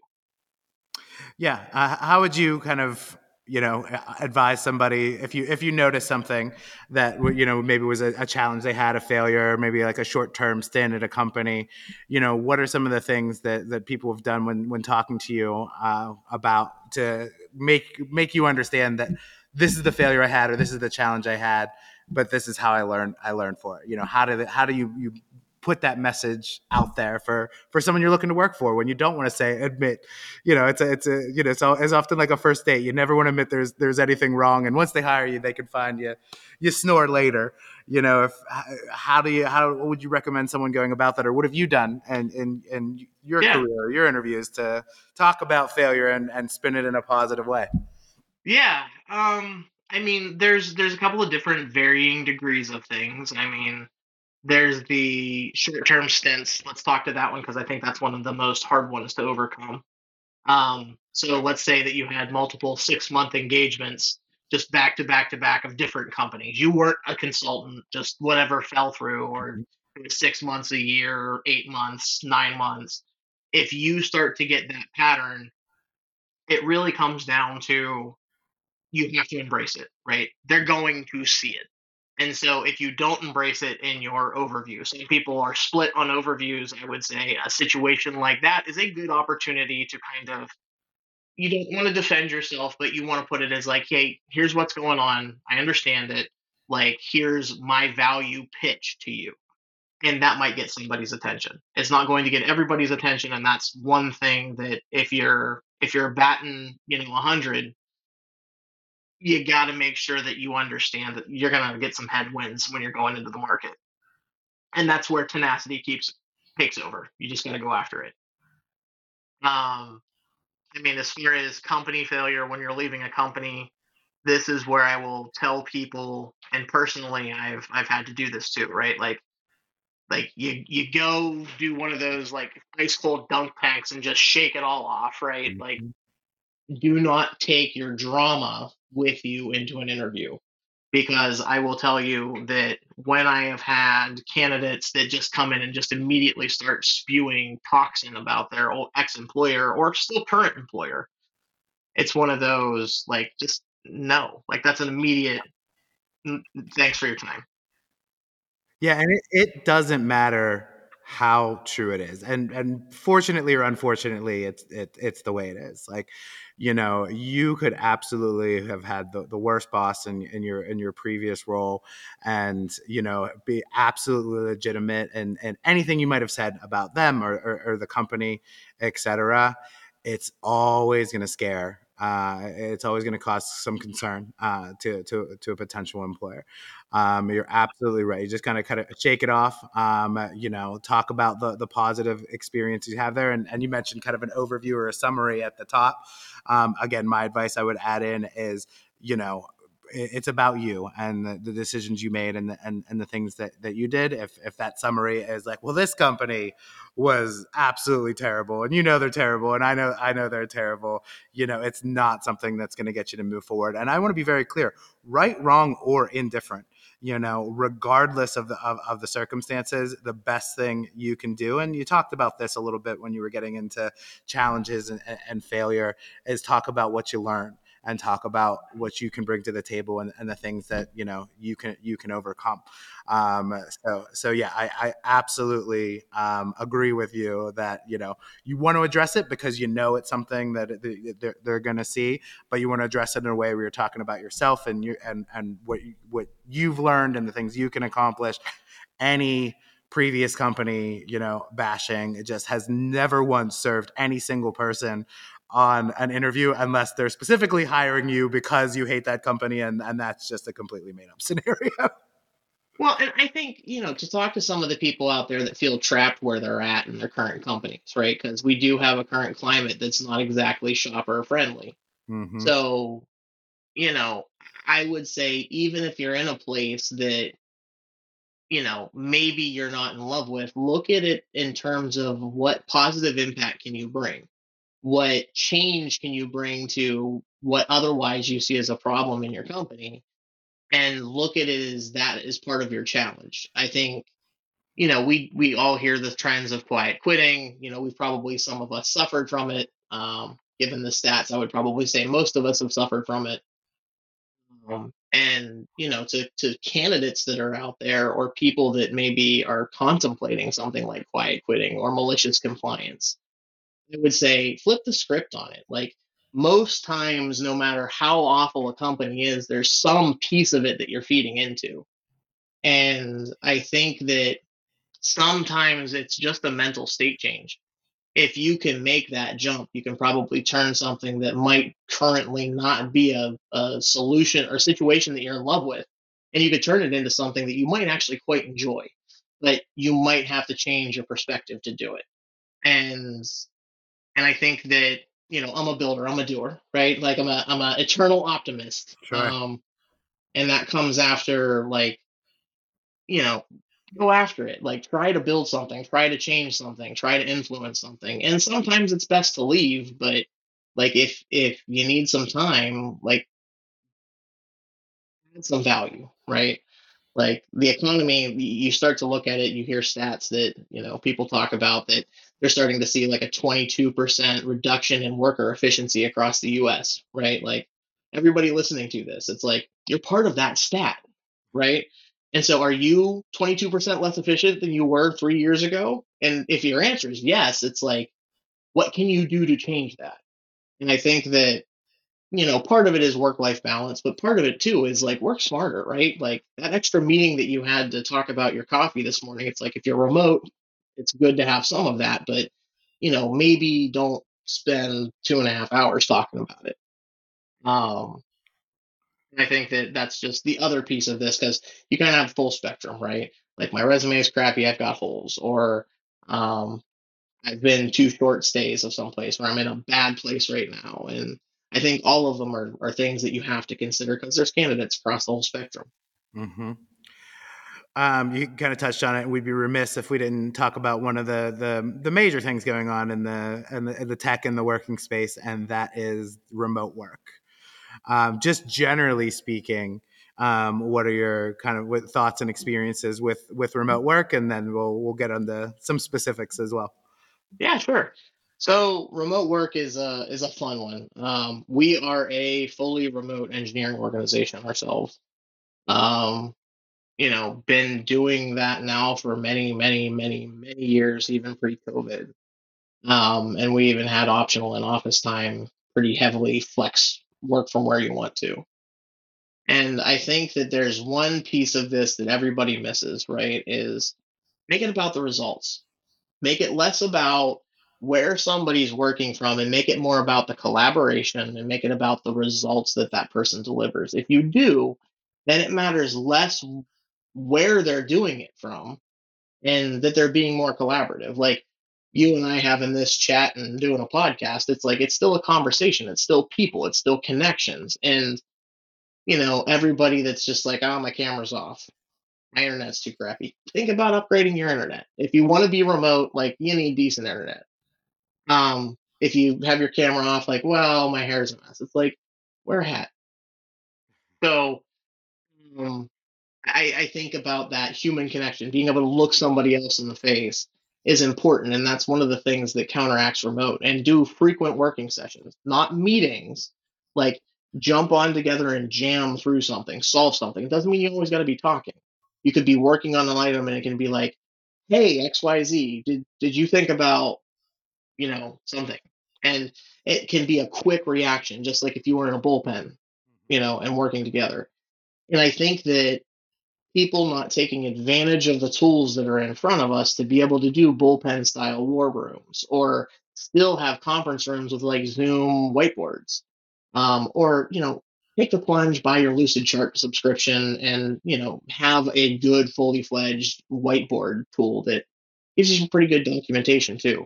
Yeah uh, how would you kind of you know advise somebody if you if you notice something that you know maybe was a, a challenge they had a failure maybe like a short term stint at a company? You know what are some of the things that that people have done when when talking to you uh, about to make make you understand that this is the failure I had or this is the challenge I had, but this is how I learned I learned for it. You know, how do how do you you put that message out there for for someone you're looking to work for when you don't want to say admit you know it's a it's a you know it's, it's often like a first date you never want to admit there's there's anything wrong and once they hire you they can find you you snore later you know if how do you how would you recommend someone going about that or what have you done and in in your yeah. career your interviews to talk about failure and and spin it in a positive way yeah. Um I mean there's there's a couple of different varying degrees of things. I mean, there's the short-term stints. Let's talk to that one because I think that's one of the most hard ones to overcome. Um so let's say that you had multiple 6-month engagements just back to back to back of different companies. You weren't a consultant, just whatever fell through or mm-hmm. 6 months a year, 8 months, 9 months. If you start to get that pattern, it really comes down to you have to embrace it, right? They're going to see it. And so if you don't embrace it in your overview, some people are split on overviews. I would say a situation like that is a good opportunity to kind of you don't want to defend yourself, but you want to put it as like, hey, here's what's going on. I understand it. Like, here's my value pitch to you. And that might get somebody's attention. It's not going to get everybody's attention. And that's one thing that if you're if you're batting, you know, 100, you got to make sure that you understand that you're going to get some headwinds when you're going into the market. And that's where tenacity keeps takes over. You just got to go after it. Um, I mean, as far as company failure, when you're leaving a company, this is where I will tell people, and personally, I've I've had to do this too, right? Like, like you you go do one of those like ice cold dunk tanks and just shake it all off, right? Mm-hmm. Like, do not take your drama with you into an interview because I will tell you that when I have had candidates that just come in and just immediately start spewing toxin about their old ex employer or still current employer, it's one of those like just no, like that's an immediate mm, thanks for your time. Yeah, and it, it doesn't matter how true it is. And and fortunately or unfortunately it's it, it's the way it is. Like you know you could absolutely have had the, the worst boss in, in your in your previous role and you know be absolutely legitimate and and anything you might have said about them or, or, or the company etc it's always going to scare uh, it's always going to cause some concern uh, to, to, to a potential employer. Um, you're absolutely right. You just kind of kind of shake it off. Um, you know, talk about the the positive experience you have there, and, and you mentioned kind of an overview or a summary at the top. Um, again, my advice I would add in is, you know, it's about you and the, the decisions you made and the, and, and the things that, that you did. If, if that summary is like, well, this company was absolutely terrible and you know they're terrible and I know I know they're terrible, you know, it's not something that's going to get you to move forward. And I want to be very clear, right, wrong, or indifferent you know regardless of the of, of, the circumstances the best thing you can do. And you talked about this a little bit when you were getting into challenges and, and failure is talk about what you learn and talk about what you can bring to the table and, and the things that you know you can you can overcome. Um, so so yeah, I, I absolutely um, agree with you that you know you want to address it because you know it's something that they're, they're going to see, but you want to address it in a way where you're talking about yourself and you and and what what you've learned and the things you can accomplish. Any previous company, you know, bashing. It just has never once served any single person on an interview unless they're specifically hiring you because you hate that company and, and that's just a completely made up scenario. Well, and I think, you know, to talk to some of the people out there that feel trapped where they're at in their current companies, right? Because we do have a current climate that's not exactly shopper friendly. Mm-hmm. So, you know, I would say even if you're in a place that, you know, maybe you're not in love with, look at it in terms of what positive impact can you bring? What change can you bring to what otherwise you see as a problem in your company and look at it as that is part of your challenge. I think you know we we all hear the trends of quiet quitting. You know we've probably some of us suffered from it. Um, given the stats i would probably say most of us have suffered from it. Um, and you know to to candidates that are out there or people that maybe are contemplating something like quiet quitting or malicious compliance I would say flip the script on it. Like most times, no matter how awful a company is, there's some piece of it that you're feeding into. And I think that sometimes it's just a mental state change. If you can make that jump, you can probably turn something that might currently not be a, a solution or situation that you're in love with, and you could turn it into something that you might actually quite enjoy. But you might have to change your perspective to do it. And and I think that you know I'm a builder, I'm a doer, right? Like I'm a I'm an eternal optimist. Sure. Um, and that comes after like you know go after it like try to build something try to change something try to influence something and sometimes it's best to leave but like if if you need some time like add some value right like the economy you start to look at it you hear stats that you know people talk about that they're starting to see like a 22% reduction in worker efficiency across the US, right? Like everybody listening to this, it's like you're part of that stat, right? And so are you 22% less efficient than you were 3 years ago? And if your answer is yes, it's like what can you do to change that? And I think that you know, part of it is work life balance, but part of it too is like work smarter, right? Like that extra meeting that you had to talk about your coffee this morning, it's like if you're remote, it's good to have some of that, but you know, maybe don't spend two and a half hours talking about it. Um, I think that that's just the other piece of this because you kind of have full spectrum, right? Like my resume is crappy, I've got holes, or um, I've been two short stays of some place where I'm in a bad place right now, and I think all of them are are things that you have to consider because there's candidates across the whole spectrum. Mm-hmm. Um, you kind of touched on it. We'd be remiss if we didn't talk about one of the the, the major things going on in the, in the in the tech and the working space, and that is remote work. Um, just generally speaking, um, what are your kind of thoughts and experiences with with remote work, and then we'll we'll get into some specifics as well. Yeah, sure. So remote work is a is a fun one. Um, we are a fully remote engineering organization ourselves. Um, you know, been doing that now for many, many, many, many years, even pre-COVID. Um, and we even had optional in office time pretty heavily flex work from where you want to. And I think that there's one piece of this that everybody misses, right? Is make it about the results. Make it less about where somebody's working from and make it more about the collaboration and make it about the results that that person delivers. If you do, then it matters less where they're doing it from and that they're being more collaborative. Like you and I having this chat and doing a podcast, it's like it's still a conversation, it's still people, it's still connections. And you know, everybody that's just like, oh, my camera's off. My internet's too crappy. Think about upgrading your internet. If you want to be remote, like you need decent internet. Um, if you have your camera off, like, well, my hair's a mess. It's like, wear a hat. So um, I, I think about that human connection, being able to look somebody else in the face is important. And that's one of the things that counteracts remote and do frequent working sessions, not meetings, like jump on together and jam through something, solve something. It doesn't mean you always got to be talking. You could be working on an item and it can be like, hey, XYZ, did, did you think about, you know, something? And it can be a quick reaction, just like if you were in a bullpen, you know, and working together. And I think that people not taking advantage of the tools that are in front of us to be able to do bullpen style war rooms or still have conference rooms with like Zoom whiteboards. Um, or, you know, take the plunge, buy your Lucidchart subscription, and, you know, have a good, fully fledged whiteboard tool that gives you some pretty good documentation too.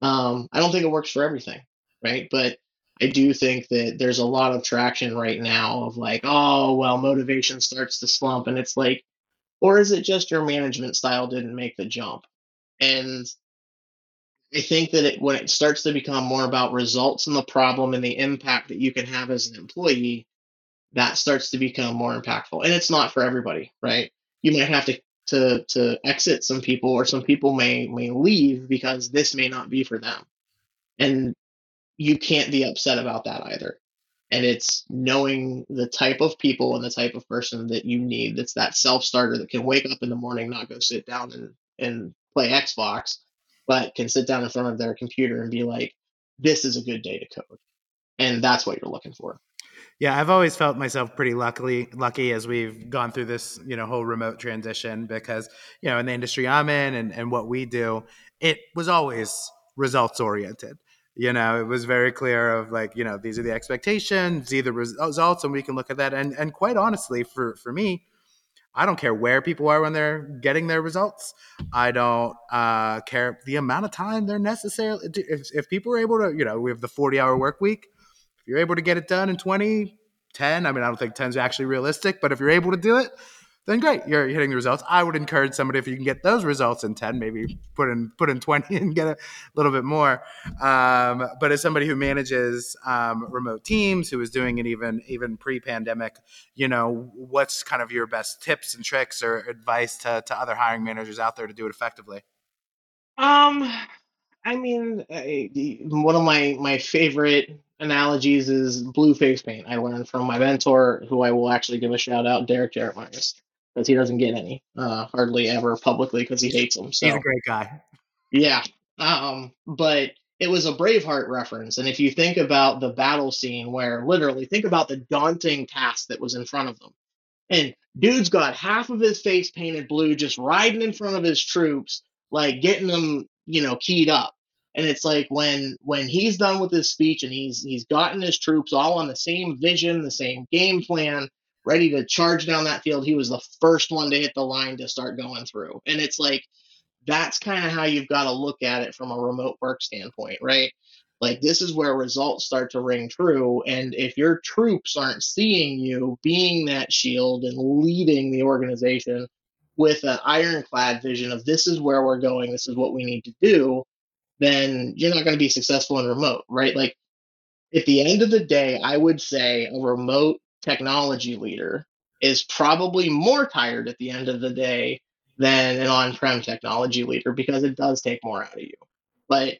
Um, I don't think it works for everything, right? But I do think that there's a lot of traction right now of like, oh, well, motivation starts to slump. And it's like, or is it just your management style didn't make the jump? And I think that it, when it starts to become more about results and the problem and the impact that you can have as an employee, that starts to become more impactful. And it's not for everybody, right? You might have to to to exit some people, or some people may may leave because this may not be for them. And you can't be upset about that either. And it's knowing the type of people and the type of person that you need that's that self starter that can wake up in the morning, not go sit down and, and play Xbox, but can sit down in front of their computer and be like, this is a good day to code. And that's what you're looking for. Yeah, I've always felt myself pretty luckily lucky as we've gone through this, you know, whole remote transition because, you know, in the industry I'm in and, and what we do, it was always results oriented you know it was very clear of like you know these are the expectations are the results and we can look at that. And and quite honestly for for me i don't care where people are when they're getting their results. I don't uh, care the amount of time they're necessarily if, if people are able to you know we have the 40 hour work week. If you're able to get it done in 20 10 i mean i don't think 10 is actually realistic but if you're able to do it then great, you're hitting the results. I would encourage somebody if you can get those results in ten, maybe put in put in twenty and get a little bit more. Um, but as somebody who manages um, remote teams, who is doing it even even pre-pandemic, you know, what's kind of your best tips and tricks or advice to to other hiring managers out there to do it effectively? Um, I mean, one of my my favorite analogies is blue face paint. I learned from my mentor, who I will actually give a shout out, Derek Jarrett Myers because he doesn't get any, uh, hardly ever publicly because he hates them. So he's a great guy. Yeah, um, but it was a Braveheart reference, and if you think about the battle scene, where literally think about the daunting task that was in front of them, and dude's got half of his face painted blue, just riding in front of his troops, like getting them, you know, keyed up. And it's like when when he's done with his speech and he's he's gotten his troops all on the same vision, the same game plan, ready to charge down that field, he was the first one to hit the line to start going through. And it's like, that's kind of how you've got to look at it from a remote work standpoint, right? Like, this is where results start to ring true. And if your troops aren't seeing you being that shield and leading the organization with an ironclad vision of this is where we're going, this is what we need to do, then you're not going to be successful in remote, right? Like, at the end of the day, I would say a remote technology leader is probably more tired at the end of the day than an on-prem technology leader because it does take more out of you. But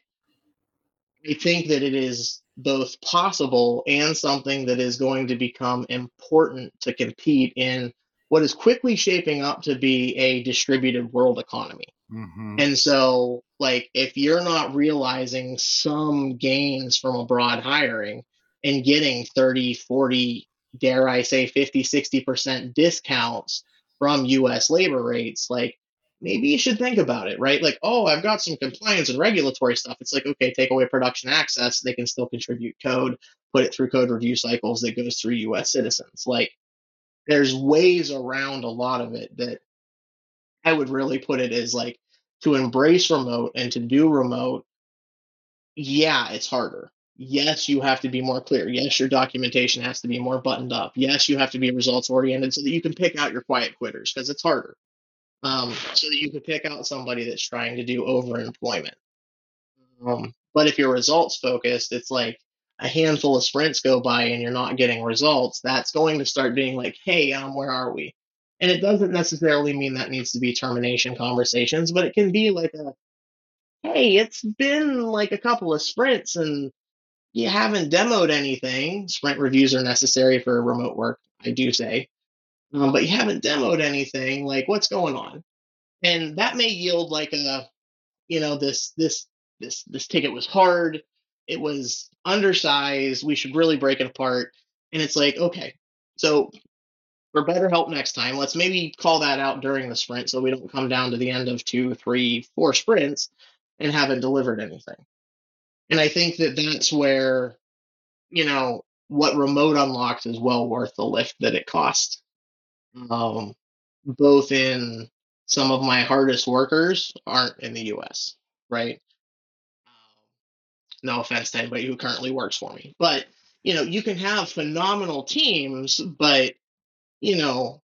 I think that it is both possible and something that is going to become important to compete in what is quickly shaping up to be a distributed world economy. Mm-hmm. And so, like, if you're not realizing some gains from abroad hiring and getting 30, 40, dare I say 50, 60% discounts from US labor rates, like maybe you should think about it, right? Like, oh, I've got some compliance and regulatory stuff. It's like, okay, take away production access, they can still contribute code, put it through code review cycles that goes through US citizens. Like, there's ways around a lot of it that I would really put it as like to embrace remote and to do remote. Yeah, it's harder yes, you have to be more clear. Yes, your documentation has to be more buttoned up. Yes, you have to be results oriented so that you can pick out your quiet quitters because it's harder. Um, so that you can pick out somebody that's trying to do overemployment. Um, but if you're results focused, it's like a handful of sprints go by and you're not getting results. That's going to start being like, hey, um, where are we? And it doesn't necessarily mean that needs to be termination conversations, but it can be like a, hey, it's been like a couple of sprints and you haven't demoed anything. Sprint reviews are necessary for remote work, I do say. Um, but you haven't demoed anything. Like, what's going on? And that may yield like a, you know, this this this this ticket was hard. It was undersized. We should really break it apart. And it's like, okay, so for better help next time, let's maybe call that out during the sprint so we don't come down to the end of two, three, four sprints and haven't delivered anything. And I think that that's where, you know, what remote unlocks is well worth the lift that it costs. Um, both in some of my hardest workers aren't in the US, right? no offense to anybody who currently works for me, but you know, you can have phenomenal teams, but you know,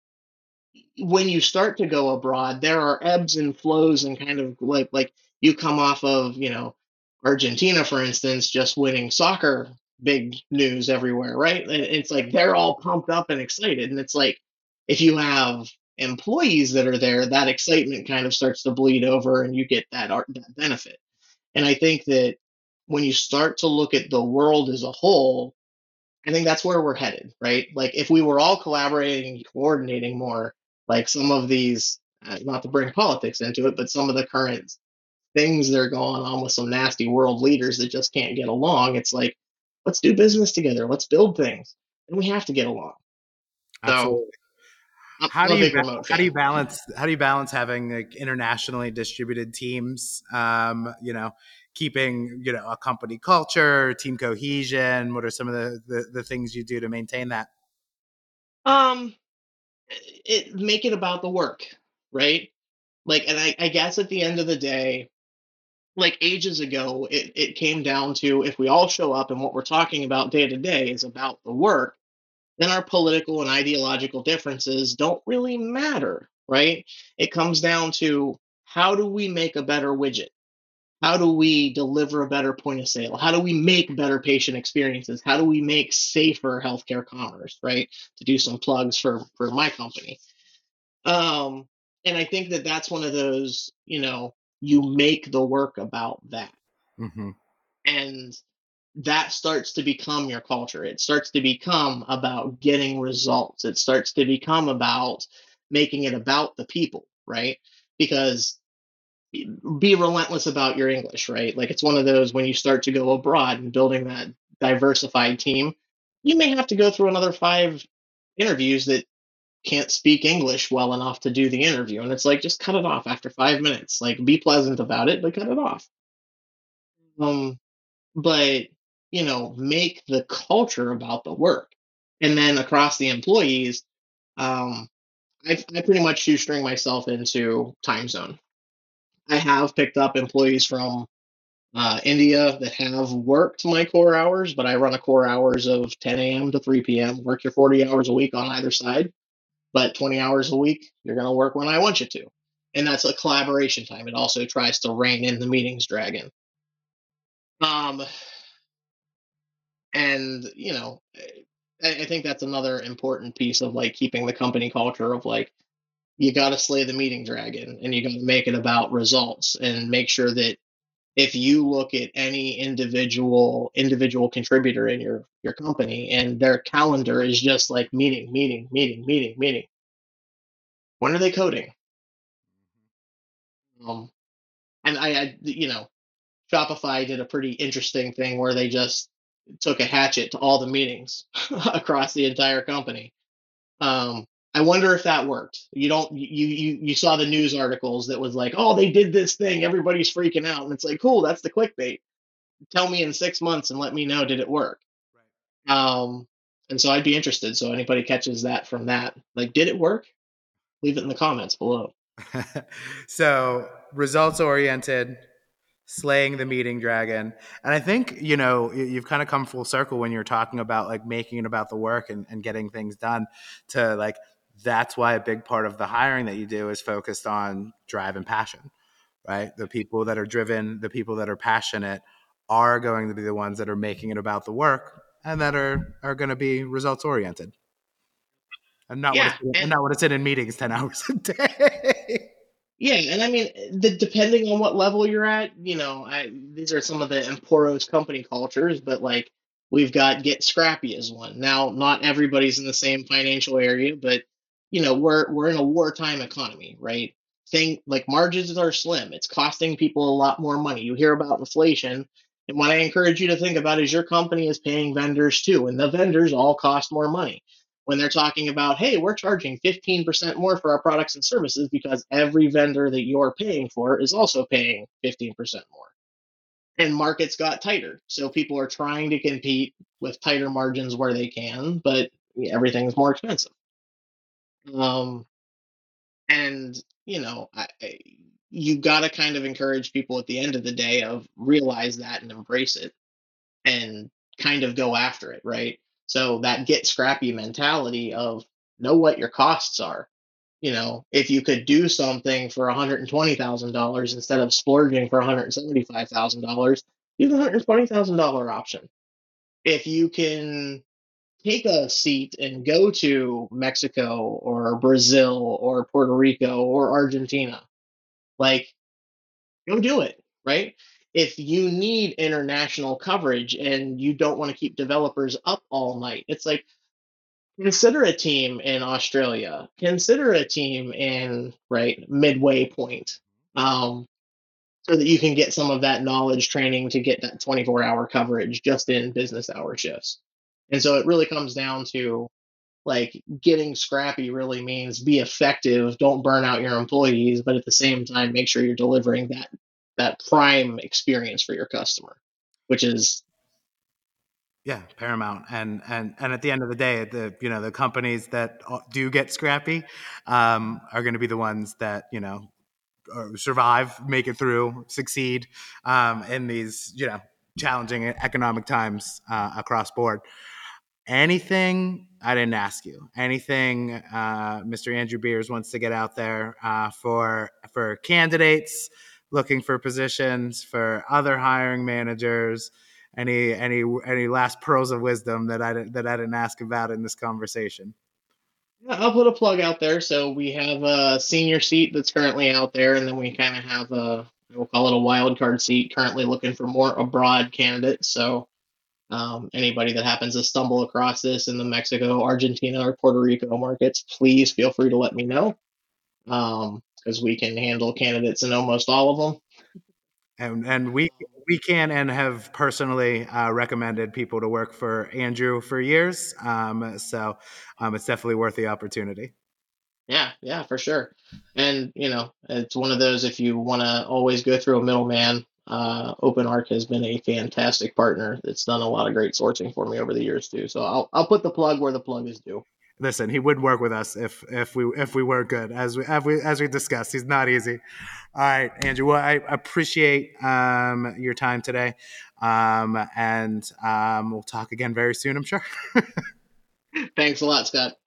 when you start to go abroad, there are ebbs and flows and kind of like like you come off of, you know, Argentina, for instance, just winning soccer big news everywhere, right? And it's like they're all pumped up and excited. And it's like if you have employees that are there, that excitement kind of starts to bleed over and you get that, that benefit. And I think that when you start to look at the world as a whole, I think that's where we're headed, right? Like if we were all collaborating and coordinating more, like some of these, uh, not to bring politics into it, but some of the current things that are going on with some nasty world leaders that just can't get along, it's like, let's do business together, let's build things, and we have to get along. Absolutely. So, how do you how do you balance how do you balance having like internationally distributed teams um, you know keeping you know a company culture team cohesion? What are some of the, the, the things you do to maintain that? Um it make it about the work right? Like and I, I guess at the end of the day like ages ago it, it came down to if we all show up and what we're talking about day to day is about the work then our political and ideological differences don't really matter right it comes down to how do we make a better widget how do we deliver a better point of sale? How do we make better patient experiences? How do we make safer healthcare commerce, right? To do some plugs for for my company. Um, and I think that that's one of those, you know, you make the work about that. Mm-hmm. And that starts to become your culture. It starts to become about getting results. It starts to become about making it about the people, right? Because be relentless about your English, right? Like it's one of those when you start to go abroad and building that diversified team, you may have to go through another five interviews that can't speak English well enough to do the interview. And it's like, just cut it off after five minutes. Like, be pleasant about it, but cut it off. Um, but, you know, make the culture about the work. And then across the employees, um, I, I pretty much shoestring myself into time zone. I have picked up employees from uh, India that have worked my core hours, but I run a core hours of 10 a.m. to 3 p.m. Work your 40 hours a week on either side, but 20 hours a week, you're going to work when I want you to. And that's a collaboration time. It also tries to rein in the meetings dragon. Um, and, you know, I, I think that's another important piece of like keeping the company culture of like, you got to slay the meeting dragon and you got to make it about results and make sure that if you look at any individual individual contributor in your your company and their calendar is just like meeting meeting meeting meeting meeting. When are they coding? Um and I, I you know shopify did a pretty interesting thing where they just took a hatchet to all the meetings across the entire company. Um I wonder if that worked. You don't you you you saw the news articles that was like, "Oh, they did this thing. Everybody's freaking out." And it's like, "Cool, that's the clickbait." Tell me in 6 months and let me know did it work. Right. Um and so I'd be interested so anybody catches that from that. Like, did it work? Leave it in the comments below. so, results oriented, slaying the meeting dragon. And I think, you know, you've kind of come full circle when you're talking about like making it about the work and, and getting things done to like, that's why a big part of the hiring that you do is focused on drive and passion, right? The people that are driven, the people that are passionate are going to be the ones that are making it about the work and that are, are going to be results oriented. And not, yeah, what it's, and not what it's in in meetings 10 hours a day. Yeah, and I mean, the, depending on what level you're at, you know, I, these are some of the Emporos company cultures, but like we've got get scrappy as one. Now, not everybody's in the same financial area, but you know, we're we're in a wartime economy, right? Thing like margins are slim. It's costing people a lot more money. You hear about inflation, and what I encourage you to think about is your company is paying vendors too, and the vendors all cost more money when they're talking about, hey, we're charging 15% more for our products and services because every vendor that you're paying for is also paying 15% more. And markets got tighter. So people are trying to compete with tighter margins where they can, but everything's more expensive. Um, and, you know, I, you got to kind of encourage people at the end of the day of realize that and embrace it and kind of go after it, right? So that get scrappy mentality of know what your costs are. You know, if you could do something for $120,000 instead of splurging for $175,000, do the $120,000 option. If you can take a seat and go to Mexico or Brazil or Puerto Rico or Argentina, like, go do it, right? if you need international coverage and you don't want to keep developers up all night, it's like consider a team in Australia, consider a team in right midway point, um, so that you can get some of that knowledge training to get that 24 hour coverage just in business hour shifts. And so it really comes down to like getting scrappy really means be effective, don't burn out your employees, but at the same time make sure you're delivering that that prime experience for your customer, which is yeah paramount. And and and at the end of the day the you know the companies that do get scrappy um, are going to be the ones that you know uh, survive make it through succeed um, in these you know challenging economic times uh, across board anything i didn't ask you anything uh, mr andrew beers wants to get out there uh, for for candidates looking for positions for other hiring managers any any any last pearls of wisdom that I that I didn't ask about in this conversation? I'll put a plug out there. So we have a senior seat that's currently out there, and then we kind of have a we'll call it a wild card seat currently looking for more abroad candidates. So um, anybody that happens to stumble across this in the Mexico, Argentina, or Puerto Rico markets, please feel free to let me know. Um, because we can handle candidates in almost all of them. And and we we can and have personally uh, recommended people to work for Andrew for years. Um, so um, it's definitely worth the opportunity. Yeah, yeah, for sure. And you know, it's one of those if you want to always go through a middleman. Uh, OpenArc has been a fantastic partner. It's done a lot of great sourcing for me over the years too. So I'll I'll put the plug where the plug is due listen, he wouldn't work with us if if we if we weren't good, as we as we, as we discussed. He's not easy. All right, Andrew. Well, I appreciate um, your time today, um, and um, we'll talk again very soon. I'm sure. Thanks a lot, Scott.